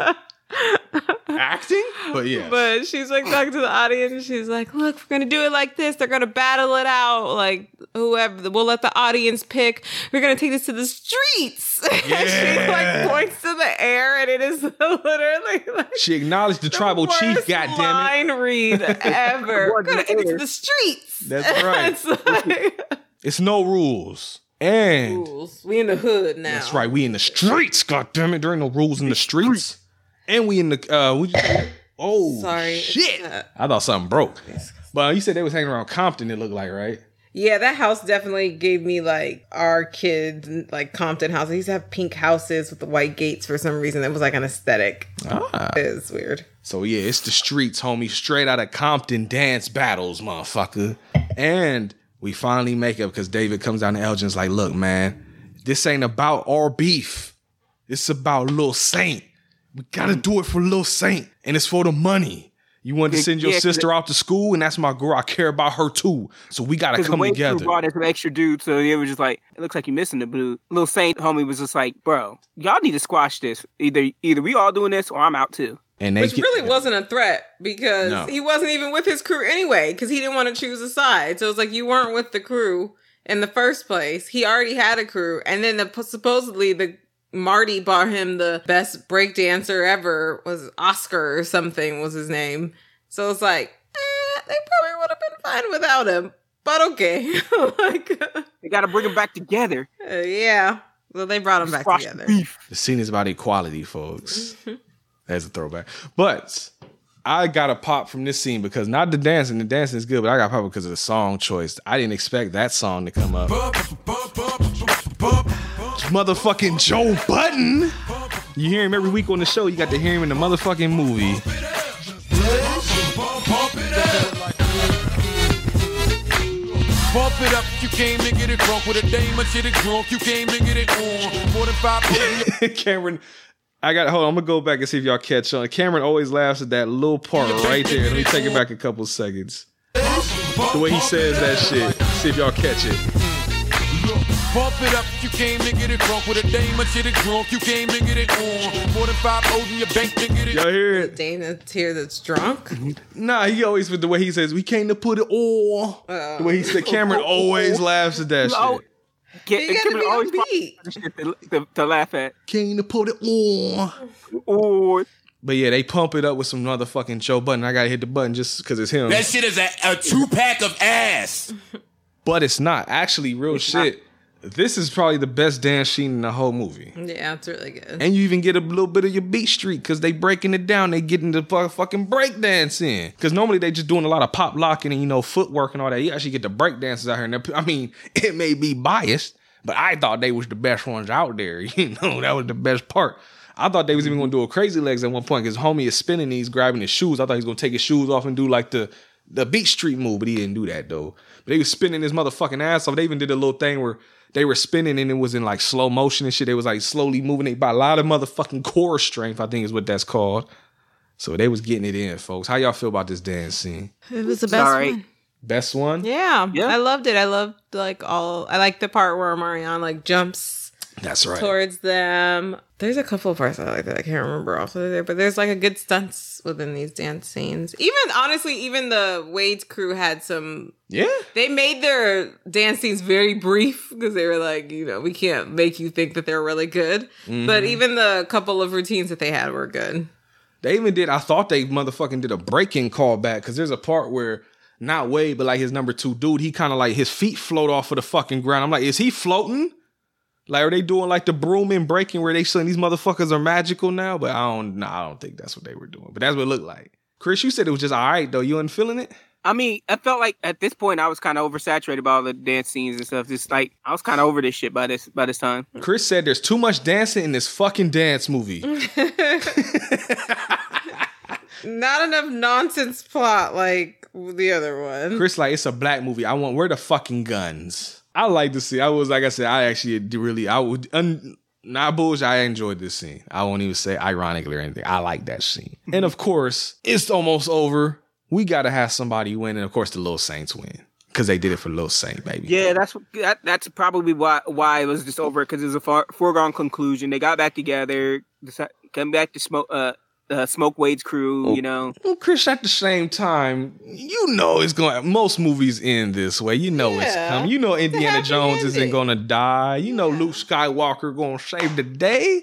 acting. But yeah, But she's like talking to the audience she's like, look, we're gonna do it like this. They're gonna battle it out. Like whoever we'll let the audience pick. We're gonna take this to the streets. and she like points to the air and it is literally like she acknowledged the tribal chief. worst God damn it. line read ever. Words We're gonna the take it to the streets. That's right. it's like It's no rules. And rules. We in the hood now. that's right, we in the streets. God damn it, there ain't no rules in the streets. And we in the uh, you say? Oh, Sorry. shit! I thought something broke. But you said they was hanging around Compton. It looked like right. Yeah, that house definitely gave me like our kids, like Compton house. They used to have pink houses with the white gates for some reason. It was like an aesthetic. Ah. It's weird. So yeah, it's the streets, homie. Straight out of Compton dance battles, motherfucker. And we finally make up because David comes down to Elgin's like, look, man, this ain't about our beef. It's about Lil Saint. We gotta do it for Lil Saint. And it's for the money. You wanted to send your yeah, 'cause sister out to school, and that's my girl. I care about her too. So we gotta because the come way together. brought in some extra dudes, so it was just like it looks like you're missing the blue. Little Saint homie was just like, bro, y'all need to squash this. Either either we all doing this or I'm out too. And they Which get- really wasn't a threat because No. he wasn't even with his crew anyway because he didn't want to choose a side. So it's like you weren't with the crew in the first place. He already had a crew. And then the supposedly the Marty bought him the best break dancer ever was Oscar or something was his name. So it's like, eh, they probably would have been fine without him. But okay. like, They got to bring them back together. uh, yeah. Well, they brought him back Squash together. beef. The scene is about equality, folks. That's a throwback. But I got a pop from this scene because not the dancing, the dancing is good, but I got a pop because of the song choice. I didn't expect that song to come up motherfucking Joe Budden. You hear him every week on the show. You got to hear him in the motherfucking movie. Bump it up, you came to get it drunk with a dame and shit it drunk. You came to get it on more than five. Cameron, I got hold. on, I'm gonna go back and see if y'all catch on. Cameron always laughs at that little part right there. Let me take it back a couple seconds. The way he says that shit. See if y'all catch it. Bump it up, you came to get it drunk with a dame, and shit it drunk, you came to get it on. More than five O's in your bank to get it Y'all hear it? Dana here that's drunk. Nah, he always with the way he says we came to put it on. The way he said oh. Cameron always laughs at that Oh, shit. Get, You gotta be on beat. shit to, to, to laugh at. Came to put it on. Oh, But yeah, they pump it up with some motherfucking Joe Budden. I gotta hit the button just because it's him. That shit is a, a two pack of ass. but it's not actually real shit. This is probably the best dance scene in the whole movie. Yeah, it's really good. And you even get a little bit of your beat street because they breaking it down. They getting the fu- fucking break dance in. Because normally they just doing a lot of pop locking and you know footwork and all that. You actually get the break dances out here. And I mean, it may be biased, but I thought they was the best ones out there. You know, that was the best part. I thought they was even gonna do a crazy legs at one point because homie is spinning these, grabbing his shoes. I thought he was gonna take his shoes off and do like the the beat street move, but he didn't do that though. But they was spinning his motherfucking ass off. They even did a little thing where they were spinning and it was in like slow motion and shit. They was like slowly moving. They by a lot of motherfucking core strength, I think is what that's called. So they was getting it in, folks. How y'all feel about this dance scene? It was the best alright. one. Best one? Yeah, Yeah. I loved it. I loved like all. I like the part where Marion like jumps That's right. towards them. There's a couple of parts I like that I can't remember off of there, but there's like a good stunts within these dance scenes. Even honestly, even the Wade's crew had some. Yeah. They made their dance scenes very brief because they were like, you know, we can't make you think that they're really good. But mm-hmm. even the couple of routines that they had were good. They even did. I thought they motherfucking did a breaking call back because there's a part where not Wade, but like his number two dude, he kind of like his feet float off of the fucking ground. I'm like, is he floating? Like, are they doing like the broom and breaking where they saying these motherfuckers are magical now? But I don't, nah, I don't think that's what they were doing. But that's what it looked like. Chris, you said it was just all right though. You wasn't feeling it? I mean, I felt like at this point I was kind of oversaturated by all the dance scenes and stuff. Just like I was kind of over this shit by this by this time. Chris said there's too much dancing in this fucking dance movie. Not enough nonsense plot like the other one. Chris like it's a black movie. I want where the fucking guns. I like to see. I was like I said. I actually really. I would. Un, not bullshit. I enjoyed this scene. I won't even say ironically or anything. I like that scene. And of course, it's almost over. We gotta have somebody win, and of course, the Little Saints win because they did it for Little Saint, baby. Yeah, that's that, that's probably why why it was just over because it was a far, foregone conclusion. They got back together, decided, come back to smoke uh, uh smoke Wade's crew. You know, Well, Chris, at the same time, you know it's going. Most movies end this way. You know it's coming. You know Indiana happy Jones isn't going to die. You know Luke Skywalker going to save the day.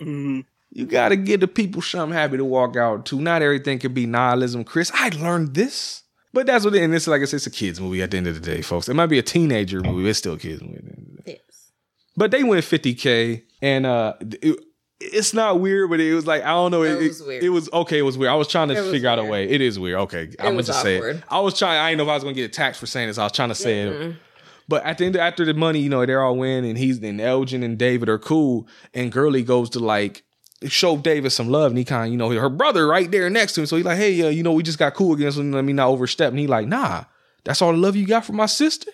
Mhm. You got to give the people something happy to walk out to. Not everything can be nihilism, Chris. I learned this. But that's what it and it's like I said, it's a kids movie at the end of the day, folks. It might be a teenager movie, but it's still a kids movie. At the end of the day. Yes. But they went 50k, and uh, it- it's not weird, but it was like I don't know. It It, was weird. It was okay. It was weird. I was trying to It was figure out a way. It is weird. Okay, I'm gonna just say it. I was trying. I didn't know if I was gonna get attacked for saying this. I was trying to say it. But at the end, after the money, you know, they're all win, and he's and Elgin and David are cool, and Gurley goes to like show David some love, and he kind of, you know, her brother right there next to him, so he's like, hey, uh, you know, we just got cool again, so let me not overstep, and he like, nah, that's all the love you got from my sister.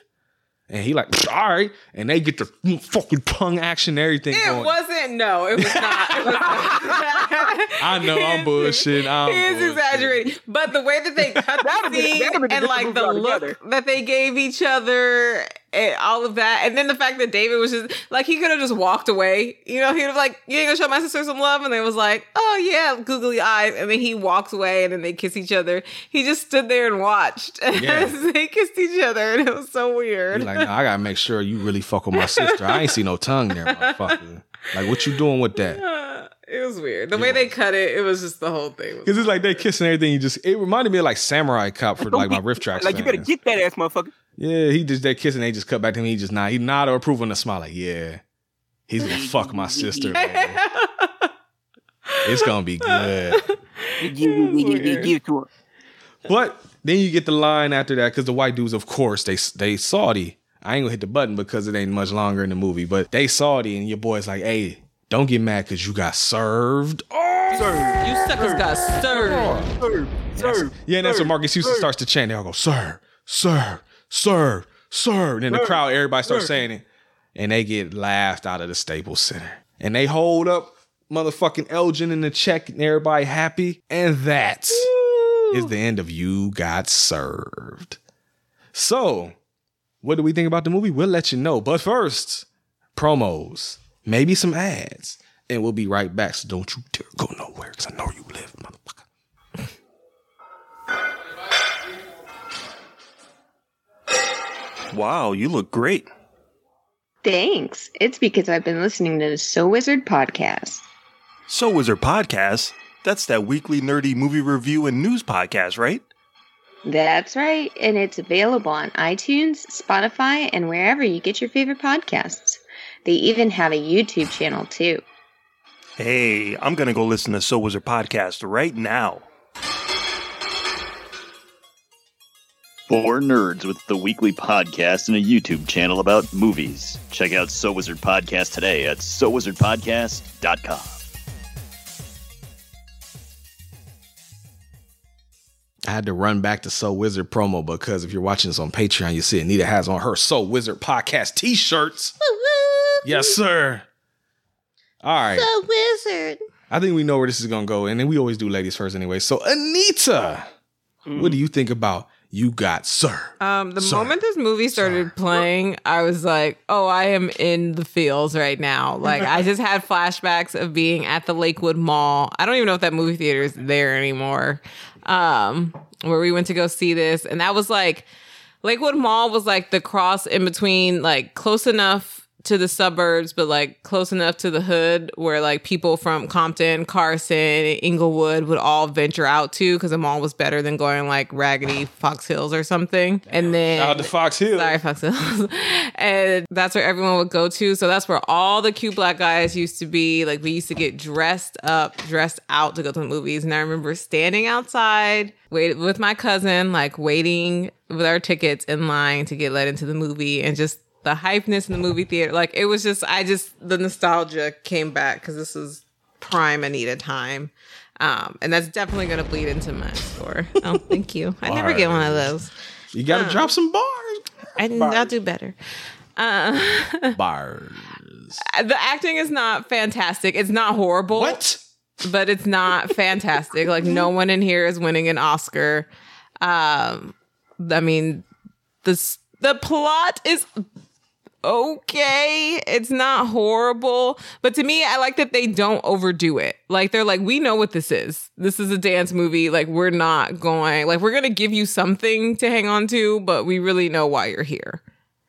And he like, all right, and they get the fucking tongue action, and everything. It going. wasn't. No, it was not. It was not. I know I'm bullshit. I'm He is bullshit. exaggerating, but the way that they cut That'd've the scene been and like the look altogether. that they gave each other and all of that, and then the fact that David was just like he could have just walked away. You know, he'd have like, "You ain't gonna show my sister some love," and they was like, "Oh yeah," googly eyes, and then he walks away, and then they kiss each other. He just stood there and watched Yeah. as they kissed each other, and it was so He weird. like, nah, I gotta make sure you really fuck with my sister. I ain't see no tongue there, motherfucker. Like, what you doing with that? It was weird. The way they cut it, it was just the whole thing. Because it's like they kissing everything. You just it reminded me of like Samurai Cop for like my RiffTrax. like you better get that ass motherfucker. Yeah, he just they kissing. They just cut back to me. He just nod. He nod or approve on the smile. Like, yeah, he's gonna fuck my sister. baby. It's gonna be good. But then you get the line after that because the white dudes, of course, they they Saudi. I ain't gonna hit the button because it ain't much longer in the movie. But they Saudi, and your boy's like, hey, don't get mad because you got served. Oh, served. you suckers got served. Serve, serve, yeah, and that's what serve, Marques Houston serve. starts to chant. They all go, serve, serve, serve, sir. And then the crowd, everybody starts saying it. And they get laughed out of the Staples Center. And they hold up motherfucking Elgin in the check and everybody happy. And that is the end of You Got Served. So, what do we think about the movie? We'll let you know. But first, promos, maybe some ads. And we'll be right back. So don't you dare go nowhere because I know you live, motherfucker. Wow, you look great. Thanks. It's because I've been listening to the So Wizard podcast. So Wizard Podcast. That's that weekly nerdy movie review and news podcast, right? That's right, and it's available on iTunes, Spotify, and wherever you get your favorite podcasts. They even have a YouTube channel too. Hey, I'm gonna go listen to So Wizard Podcast right now. For nerds with the weekly podcast and a YouTube channel about movies. Check out So Wizard Podcast today at SoWizardPodcast.com. I had to run back to So Wizard promo because if you're watching this on Patreon, you see Anita has on her So Wizard podcast t-shirts. Yes, sir. All right. So Wizard. I think we know where this is gonna go, and then we always do ladies first anyway. So Anita, what do you think about You Got Sir? Um, the Sir. moment this movie started playing, I was like, "Oh, I am in the fields right now." Like, I just had flashbacks of being at the Lakewood Mall. I don't even know if that movie theater is there anymore. Um, where we went to go see this, and that was like Lakewood Mall was like the cross in between, like close enough to the suburbs, but like close enough to the hood where like people from Compton, Carson, Inglewood would all venture out to because the mall was better than going like raggedy Fox Hills or something. And then Out to Fox Hill. Sorry, Fox Hills. and that's where everyone would go to. So that's where all the cute black guys used to be. Like we used to get dressed up, dressed out to go to the movies. And I remember standing outside, wait with my cousin, like waiting with our tickets in line to get let into the movie and just the hypeness in the movie theater. Like it was just I just the nostalgia came back because this is prime Anita time. Um, and that's definitely gonna bleed into my score. Oh, thank you. I never get one of those. You gotta drop some bars. I, I'll do better. Uh, Bars. the acting is not fantastic. It's not horrible. What? But it's not fantastic. like no one in here is winning an Oscar. Um, I mean, the the plot is okay. It's not horrible, but to me, I like that they don't overdo it. Like they're like, we know what this is. This is a dance movie. Like we're not going. Like we're gonna give you something to hang on to, but we really know why you're here.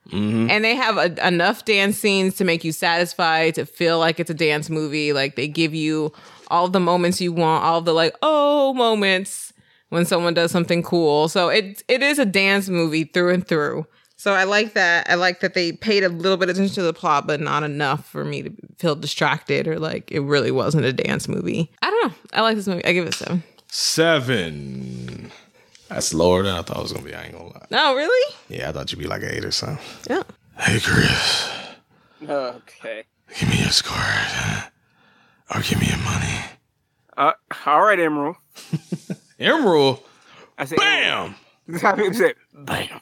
Mm-hmm. And they have a, enough dance scenes to make you satisfied, to feel like it's a dance movie. Like they give you all the moments you want, all the like, oh moments when someone does something cool. So it it is a dance movie through and through. So I like that. I like that they paid a little bit of attention to the plot, but not enough for me to feel distracted or like it really wasn't a dance movie. I don't know. I like this movie. I give it a seven. Seven. That's lower than I thought it was gonna be. I ain't gonna lie. No, really? Yeah, I thought you'd be like an eight or something. Yeah. Hey, Chris, Okay. give me your score, or give me your money. Uh, all right, Emerald. Emerald, I said, bam. That's how people say, bam.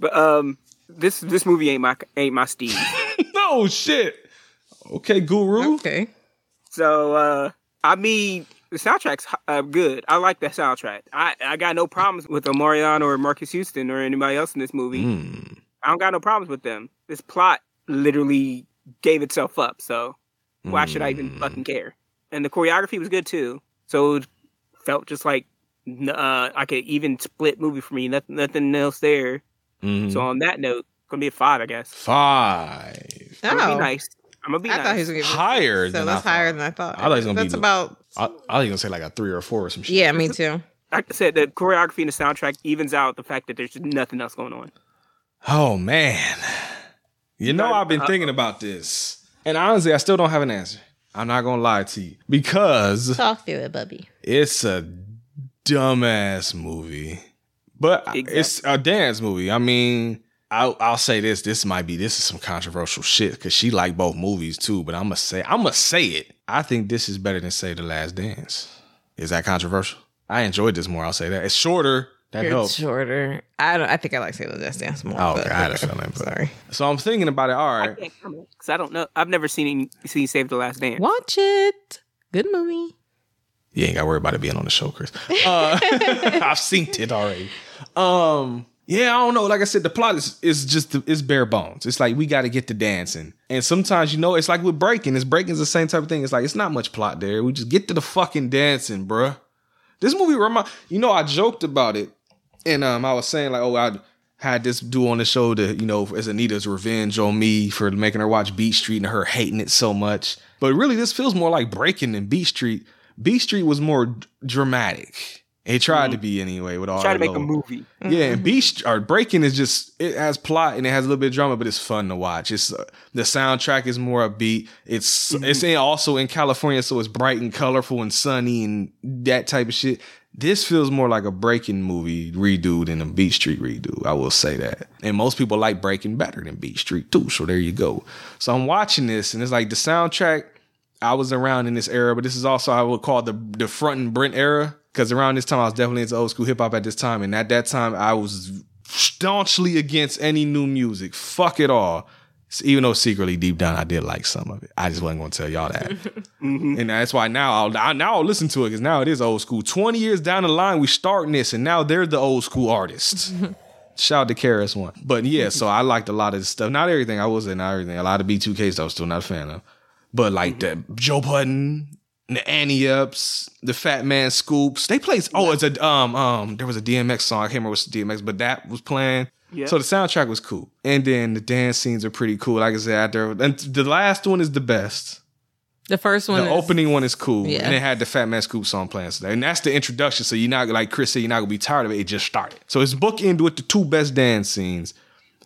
But um, this this movie ain't my ain't my Steve. no shit. Okay, Guru. Okay. So uh, I mean, the soundtrack's uh, good. I like the soundtrack. I I got no problems with Omarion or Marques Houston or anybody else in this movie. Mm. I don't got no problems with them. This plot literally gave itself up. So why should I even fucking care? And the choreography was good too. So it felt just like n- uh, like an even split movie for me. Nothing, nothing else there. Mhm. So on that note, gonna be a five, I guess. Five. I'm gonna Oh. be nice. I'm gonna be I nice. thought he was gonna give it Higher So than that's I higher thought. than I thought. I thought he was gonna that's be about I, I was gonna say like a three or four or some shit. yeah, me too. like I said, the choreography and the soundtrack evens out the fact that there's just nothing else going on. Oh man. You know I've been thinking about this. And honestly, I still don't have an answer. I'm not gonna lie to you. Because Talk through it, Bubby. it's a dumbass movie. But it's a dance movie. I mean, I'll, I'll say this. This might be this is some controversial shit because she liked both movies too. But I'm gonna say I'm gonna say it. I think this is better than Save the Last Dance. Is that controversial? I enjoyed this more. I'll say that it's shorter That It's helps. shorter. I don't. I think I like Save the Last Dance more. Oh, but God, I had a feeling. but- Sorry. So I'm thinking about it. All I can't comment because I don't know. I've never seen seen Save the Last Dance. Watch it. Good movie. You ain't got to worry about it being on the show, Chris. Uh, I've seen it already. Um, yeah, I don't know. Like I said, the plot is is just it's bare bones. It's like we got to get to dancing, and sometimes you know it's like with breaking. It's breaking is the same type of thing. It's like it's not much plot there. We just get to the fucking dancing, bruh. This movie remind you know I joked about it, and um I was saying like oh I had this dude on the show to you know as Anita's revenge on me for making her watch Beat Street and her hating it so much. But really, this feels more like breaking than Beat Street. Beat Street was more dramatic. It tried to mm-hmm. be anyway with all Try to make a movie. yeah, and Beast mm-hmm. or Breaking is just it has plot and it has a little bit of drama, but it's fun to watch. It's uh, the soundtrack is more upbeat. It's it's mm-hmm. in, also in California, so it's bright and colorful and sunny and that type of shit. This feels more like a Breaking movie redo than a Beat Street redo. I will say that, and most people like Breaking better than Beat Street too. So there you go. So I'm watching this, and it's like the soundtrack. I was around in this era, but this is also I would call the the front and Brent era because around this time I was definitely into old school hip hop at this time, and at that time I was staunchly against any new music. Fuck it all. So even though secretly deep down I did like some of it, I just wasn't going to tell y'all that, mm-hmm. and that's why now I'll I, now I'll listen to it because now it is old school. Twenty years down the line, we starting this, and now they're the old school artists. Shout out to KRS-One. But yeah, so I liked a lot of this stuff. Not everything. I wasn't not everything. A lot of B2K stuff was still not a fan of. But like the Joe Budden, the Ante Ups, the Fatman Scoops. They played oh, it's a um um there was a DMX song. I can't remember what's the DMX, but that was playing. Yeah. So the soundtrack was cool. And then the dance scenes are pretty cool. Like I said, out there. And the last one is the best. The first one. The is, opening one is cool. Yeah. And it had the Fatman Scoop song playing. So and that's the introduction. So you're not like Chris said, you're not gonna be tired of it. It just started. So it's bookend with the two best dance scenes.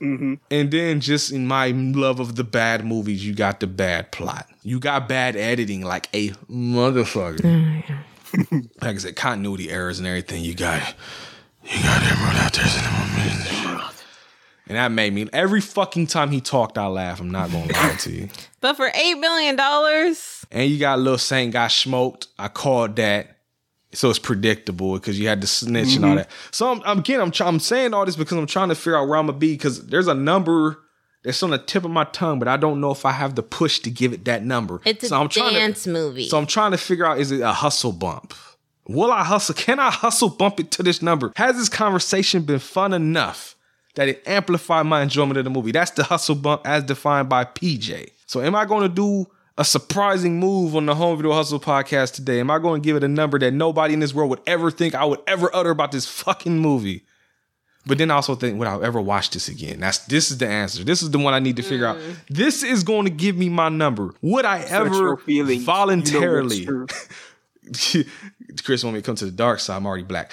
Mm-hmm. And then just in my love of the bad movies, you got the bad plot. You got bad editing like a motherfucker. Oh, like I said, continuity errors and everything. You got you got everyone out there. And that made me every fucking time he talked, I laugh. I'm not gonna lie to you. But for eight million dollars, And you got Lil Saint got smoked. I called that. So it's predictable because you had to snitch and all mm-hmm. that. So I'm, I'm again, I'm I'm saying all this because I'm trying to figure out where I'm gonna be because there's a number that's on the tip of my tongue, but I don't know if I have the push to give it that number. it's a so I'm trying dance to, movie. So I'm trying to figure out is it a hustle bump? Will I hustle? Can I hustle bump it to this number? Has this conversation been fun enough that it amplified my enjoyment of the movie? That's the hustle bump as defined by PJ. So am I going to do a surprising move on the Home Video Hustle podcast today? Am I going to give it a number that nobody in this world would ever think I would ever utter about this fucking movie? But then I also think, would I ever watch this again? That's this is the answer. This is the one I need to figure out. Mm. This is going to give me my number. Would I ever feelings. You know voluntarily? Chris want me to come to the dark side. I'm already black.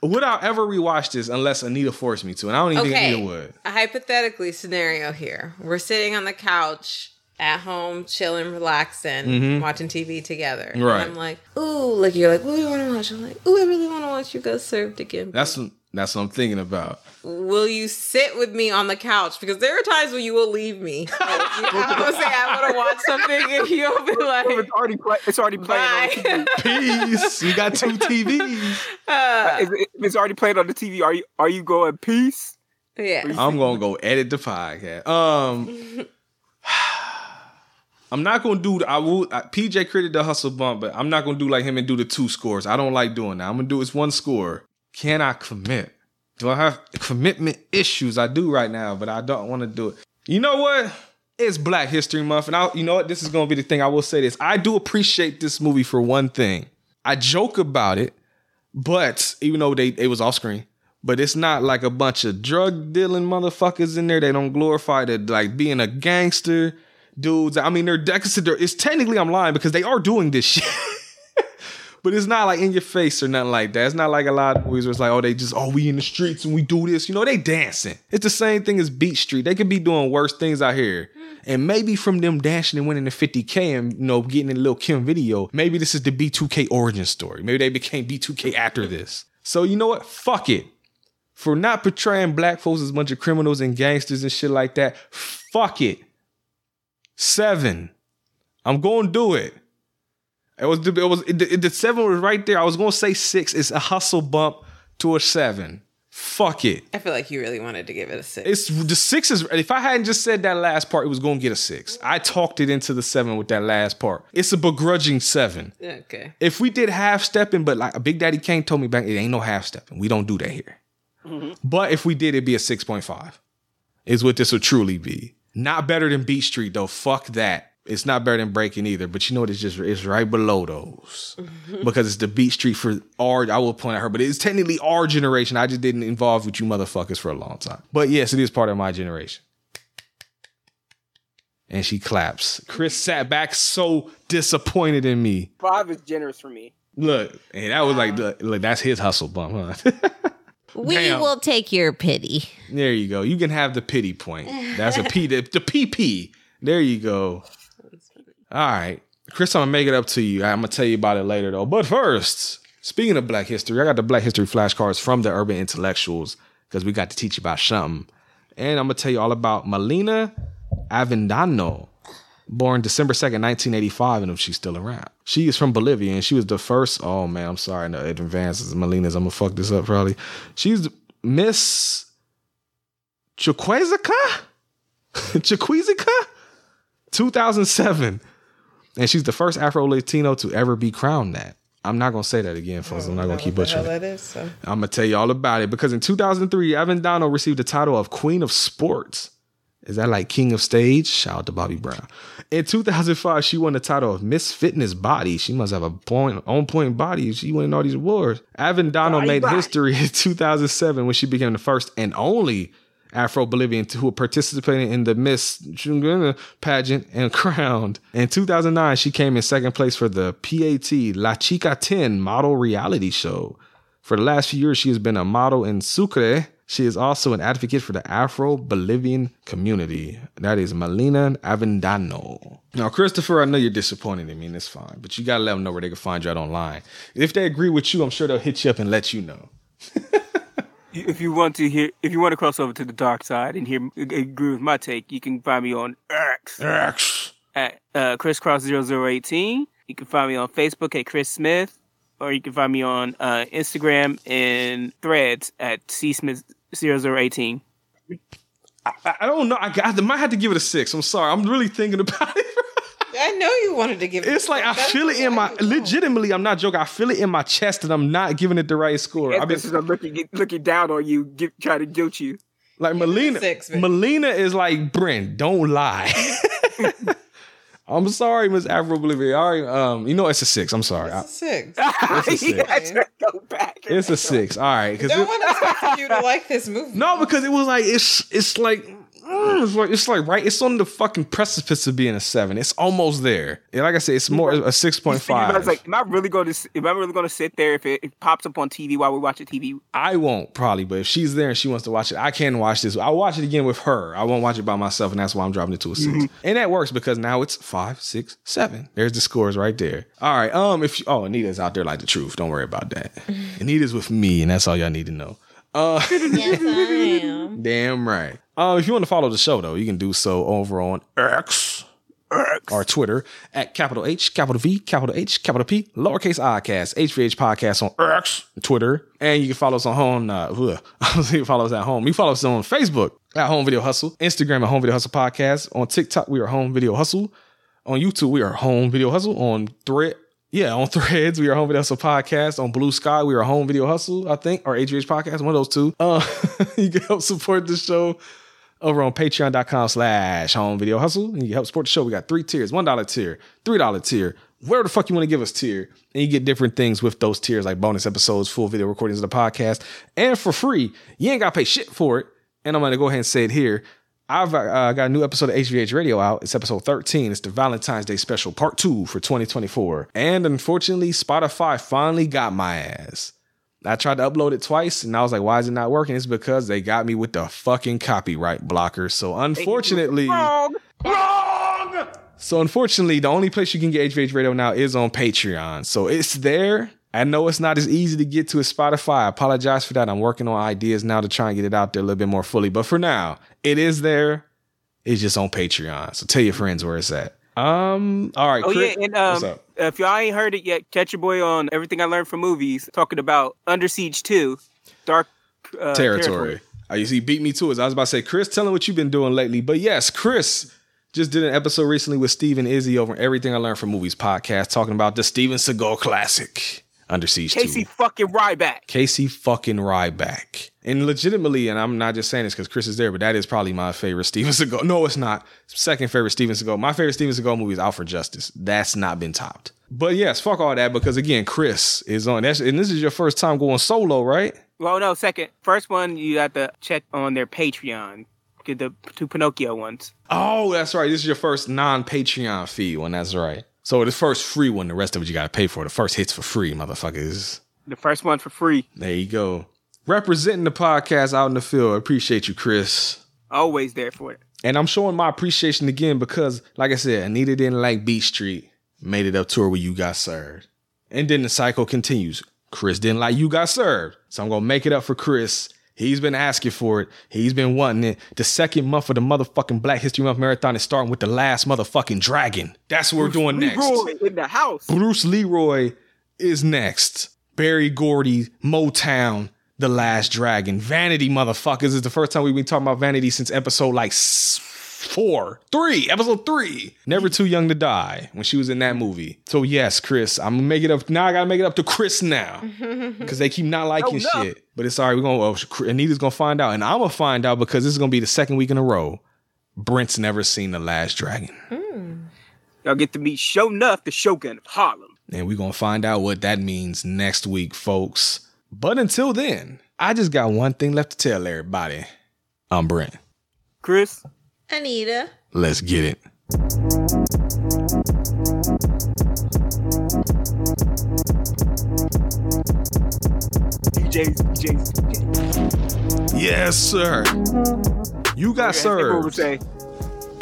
would I ever rewatch this unless Anita forced me to? And I don't even think okay. Anita would. A hypothetically scenario here. We're sitting on the couch at home, chilling, relaxing, watching TV together. And Mm-hmm. Right. I'm like, ooh, like you're like, what do you want to watch? I'm like, ooh, I really want to watch you go served again. That's that's what I'm thinking about. will you sit with me on the couch? Because there are times when you will leave me. Like, you I'm gonna say I want to watch something, and you'll be like, It's already play, it's already playing on the TV. Peace. You got two TVs. Uh, If it- if it's already playing on the TV, are you are you going peace? yeah. I'm gonna go edit the podcast. Um, I'm not gonna do. I will. I, PJ created the hustle bump, but I'm not gonna do like him and do the two scores. I don't like doing that. I'm gonna do it's one score. Can I commit? Do I have commitment issues? I do right now, but I don't want to do it. You know what? It's Black History Month, and I, you know what? This is gonna be the thing. I will say this. I do appreciate this movie for one thing. I joke about it, but even though they it was off screen, but it's not like a bunch of drug dealing motherfuckers in there. They don't glorify the like being a gangster dudes. I mean, they're they're- it's technically I'm lying because they are doing this shit. But it's not like in your face or nothing like that. It's not like a lot of movies where it's like, oh, they just, oh, we in the streets and we do this. You know, they dancing. It's the same thing as Beat Street. They could be doing worse things out here. And maybe from them dashing and winning the 50K and, you know, getting in a little Kim video, maybe this is the B2K origin story. Maybe they became B2K after this. So, you know what? Fuck it. For not portraying black folks as a bunch of criminals and gangsters and shit like that, fuck it. Seven. I'm going to do it. It was it was it, it- the seven was right there. I was gonna say six. It's a hustle bump to a seven. Fuck it. I feel like you really wanted to give it a six. It's the six is if I hadn't just said that last part, it was gonna get a six. I talked it into the seven with that last part. It's a begrudging seven. okay. If we did half stepping, but like a Big Daddy Kane told me back, it ain't no half stepping. We don't do that here. Mm-hmm. But if we did, it'd be a 6.5. Is what this would truly be. Not better than Beat Street though. Fuck that. It's not better than Breaking either. But you know what? It's just it's right below those because it's the Beat Street for our. I will point at her, but it's technically our generation. I just didn't involve with you motherfuckers for a long time. But yes, it is part of my generation. And she claps. Chris sat back so disappointed in me. Five is generous for me. Look, and that was like, um, the, look, that's his hustle bump, huh? We Damn. will take your pity. There you go. You can have the pity point. That's a P. The, the PP. There you go. All right, Chris. I'm gonna make it up to you. I'm gonna tell you about it later though. But first, speaking of Black History, I got the Black History flashcards from the Urban Intellectuals because we got to teach you about something. And I'm gonna tell you all about Melina Avendano, born December 2nd, 1985, and if she's still around. She is from Bolivia, and she was the first. Oh man, I'm sorry, no, it advances Melina's. I'm gonna fuck this up probably. She's Miss Chiquizica? Chiquizica? 2007. And she's the first Afro Latino to ever be crowned that. I'm not gonna say that again, folks. I'm not gonna keep butchering it. is. So. I'm gonna tell you all about it because in 2003, Avendano received the title of Queen of Sports. Is that like King of Stage? Shout out to Bobby Brown. In 2005, she won the title of Miss Fitness Body. She must have a point on point body. She winning all these awards. Avendano Body, made body. history in 2007 when she became the first and only Afro Bolivian who participated in the Miss pageant and crowned. In 2009, she came in second place for the PAT La Chica 10 model reality show. For the last few years, she has been a model in Sucre. She is also an advocate for the Afro Bolivian community. That is Melina Avendano. Now, Christopher, I know you're disappointed in me, and it's fine, but you gotta let them know where they can find you out online. If they agree with you, I'm sure they'll hit you up and let you know. If you want to hear, if you want to cross over to the dark side and hear agree with my take, you can find me on X X. at uh, crisscross0018. You can find me on Facebook at Chris Smith, or you can find me on uh, Instagram and Threads at csmith0018. I, I don't know. I, got, I might have to give it a six. I'm sorry. I'm really thinking about it. I know you wanted to give. It. It's like I feel it in my legitimately. I'm not joking. I feel it in my chest, and I'm not giving it the right score. I've been This is I'm looking looking down on you, get, try to guilt you. like Melina. six. Melina is like Brent. Don't lie. I'm sorry, Miss Afro Bolivia. All right, um, you know it's a six. I'm sorry. I- six. It's a six. to go back. It's a six. All right, because Don't want to you to like this movie. no, because it was like it's it's like mm, it's like it's like right. It's on the fucking precipice of being a seven. It's almost there. And like I said, it's more a six point five. point I was like, am I really going to? Am I really going to sit there if it, it pops up on TV while we're watching TV? I won't probably, but if she's there and she wants to watch it, I can watch this. I'll watch it again with her. I won't watch it by myself, and that's why I'm dropping it to a 6 And that works because now it's five, six, seven. There's the scores right there. All right. Um, if oh Anita's out there like the truth, don't worry about that. Anita's with me, and that's all y'all need to know. Uh, Yes, I am. damn right. Um, if you want to follow the show though, you can do so over on X. X. Or Twitter at capital H, capital V, capital H, capital P, lowercase i cast, HVH podcast on X, Twitter. And you can follow us on home. Uh, thinking follow us at home. You follow us on Facebook at Home Video Hustle, Instagram at Home Video Hustle Podcast. On TikTok, we are Home Video Hustle. On YouTube, we are Home Video Hustle. On Thread, yeah, on Threads, we are Home Video Hustle Podcast. On Blue Sky, we are Home Video Hustle, I think, or HVH Podcast, one of those two. Uh, you can help support the show over on patreon.com slash home video hustle. And you help support the show. We got three tiers, $1 tier, $3 tier, whatever the fuck you want to give us tier. And you get different things with those tiers, like bonus episodes, full video recordings of the podcast. And for free, you ain't got to pay shit for it. And I'm going to go ahead and say it here. I've uh, got a new episode of HVH Radio out. It's episode 13. It's the Valentine's Day special, part two for 2024. And unfortunately, Spotify finally got my ass. I tried to upload it twice and I was like, why is it not working? It's because they got me with the fucking copyright blocker. So unfortunately, Wrong. wrong. So unfortunately, the only place you can get HVH Radio now is on Patreon. So it's there. I know it's not as easy to get to as Spotify. I apologize for that. I'm working on ideas now to try and get it out there a little bit more fully. But for now, it is there. It's just on Patreon. So tell your friends where it's at. Um. All right. Oh Chris, yeah, and um, if y'all ain't heard it yet, catch your boy on everything I learned from movies, talking about Under Siege Two. dark uh, territory. You see, beat me to it. I was about to say, Chris, tell him what you've been doing lately. But yes, Chris just did an episode recently with Steven Izzy over Everything I Learned from Movies podcast, talking about the Steven Seagal classic, Under Siege 2. Casey fucking Ryback. Casey fucking Ryback. And legitimately, and I'm not just saying this because Chris is there, but that is probably my favorite Steven Seagal. No, it's not. Second favorite Steven Seagal. My favorite Steven Seagal movie is Out for Justice. That's not been topped. But yes, fuck all that because again, Chris is on. That's and this is your first time going solo, right? Well, no, second. First one, you have to check on their Patreon. Get the two Pinocchio ones. Oh, that's right. This is your first non-Patreon fee one. That's right. So the first free one, the rest of it you got to pay for. The first hit's for free, motherfuckers. The first one for free. There you go. Representing the podcast out in the field. I appreciate you, Chris. Always there for it. And I'm showing my appreciation again because, like I said, Anita didn't like Beat Street. Made it up to her where you got served. And then the cycle continues. Chris didn't like you got served. So I'm gonna make it up for Chris. He's been asking for it. He's been wanting it. The second month of the motherfucking Black History Month marathon is starting with the last motherfucking dragon. That's what we're doing next. Leroy in the house. Bruce Leroy is next. Berry Gordy, Motown, The Last Dragon. Vanity, motherfuckers. This is the first time we've been talking about Vanity since episode like four, three, episode three. Never Too Young to Die when she was in that movie. So, yes, Chris, I'm gonna make it up. Now I gotta make it up to Chris now because they keep not oh, liking No, no. shit. But it's all right. We're gonna, oh, well, Anita's gonna find out. And I'm gonna find out because this is gonna be the second week in a row. Brent's never seen The Last Dragon. Hmm. Y'all get to meet Sho'nuff, the Shogun of Harlem. And we're to find out what that means next week, folks. But until then, I just got one thing left to tell everybody. I'm Brent. Chris. Anita. Let's get it. DJs, DJs, DJs. Yes, sir. You got Everyone would served. say,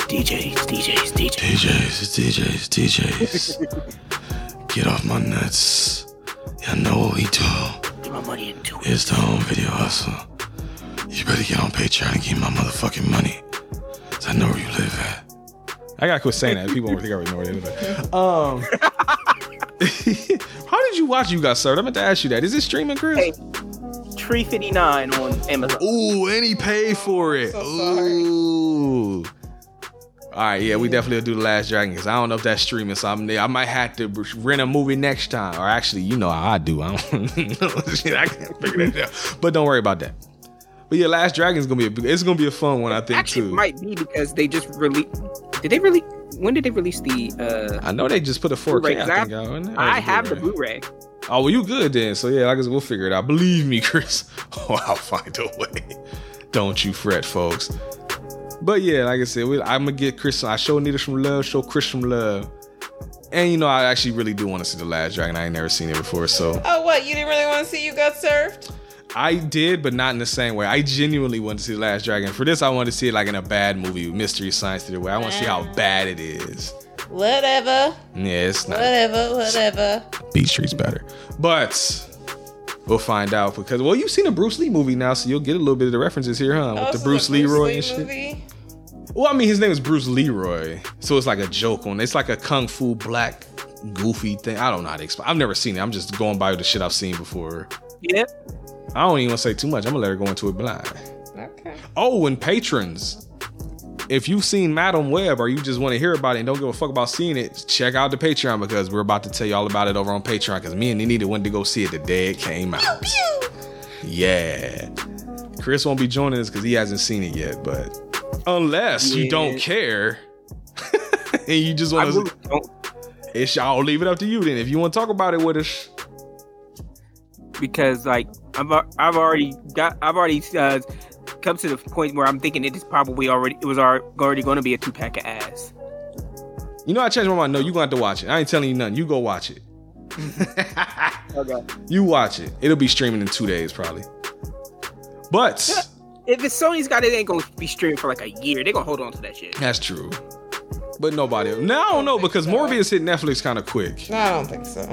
DJs, DJs, DJs. DJs, DJs, DJs. Get off my nuts. I know what we do. Get my money into it. It's the home video hustle. You better get on Patreon and give me my motherfucking money. 'Cause I know where you live at. I gotta quit saying that. People don't think I already know where they live at. Um, how did you watch You Got Served? I meant to ask you that. Is it streaming, Chris? Hey, Tree 59 on Amazon. Ooh, and he paid for it. Ooh. All right, yeah, we definitely will do the Last Dragon because I don't know if that's streaming. So I'm, I might have to rent a movie next time, or actually, you know how I do. I don't know. I can't figure that out. But don't worry about that. But yeah, Last Dragon's gonna be a, it's gonna be a fun one, I think Actually, too. it might be because they just released. Did they really? When did they release the? uh I know they just put a 4K. Blu-ray? I, think, out, isn't it? Or I have the Blu-ray? Blu-ray. Oh, well, you good then. So yeah, like I guess we'll figure it out. Believe me, Chris. Oh, I'll find a way. Don't you fret, folks. But yeah, like I said, we, I'm gonna get Chris. I show Nita some love, show Chris some love, and you know, I actually really do want to see the Last Dragon. I ain't never seen it before, so Oh, what? You didn't really want to see you got served? I did, but not in the same way. I genuinely wanted to see the Last Dragon. For this, I wanted to see it like in a bad movie, Mystery Science Theater, way. I want to see how bad it is. Whatever. Yeah, it's not. Whatever. Whatever. Beat Street's better. But we'll find out because well, you've seen a Bruce Lee movie now, so you'll get a little bit of the references here, huh? With Oh, the so Bruce Leroy and shit. movie? Well, I mean, his name is Bruce Leroy, so it's like a joke on. It's like a kung fu black goofy thing. I don't know how to explain. I've never seen it. I'm just going by the shit I've seen before. Yeah. I don't even want to say too much. I'm gonna let her go into it blind. Okay. Oh, and patrons. If you've seen Madame Web or you just want to hear about it and don't give a fuck about seeing it, check out the Patreon because we're about to tell you all about it over on Patreon because me and Anita went to go see it the day it came out. Yeah. Chris won't be joining us because he hasn't seen it yet, but unless you don't care and you just want to, don't it's I'll leave it up to you then. If you want to talk about it with us, because like I've I've already got I've already uh, come to the point where I'm thinking it is probably already it was already going to be a two pack of ass. you know I changed my mind. No, you gonna have to watch it. I ain't telling you nothing. You go watch it. Okay. You watch it. It'll be streaming in two days probably. But If it's Sony's got it, it ain't gonna be streaming for like a year. They're gonna hold on to that shit. that's true. But nobody. Now I don't know because Morbius hit Netflix kind of quick. I don't think so.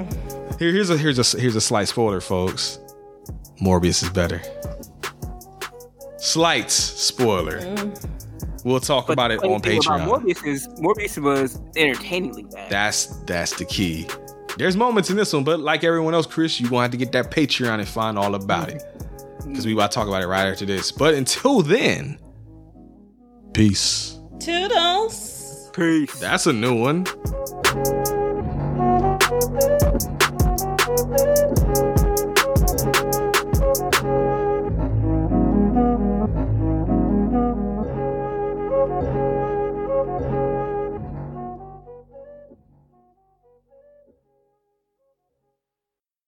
Here, here's a here's a here's a slight spoiler, folks. Morbius is better. Slight spoiler. Mm. We'll talk But about it on thing Patreon. Morbius is Morbius was entertainingly bad. That's that's the key. There's moments in this one, but like everyone else, Chris, you gonna have to get that Patreon and find all about it. Mm-hmm. because we about to talk about it right after this. But until then, peace. Toodles. Peace. That's a new one.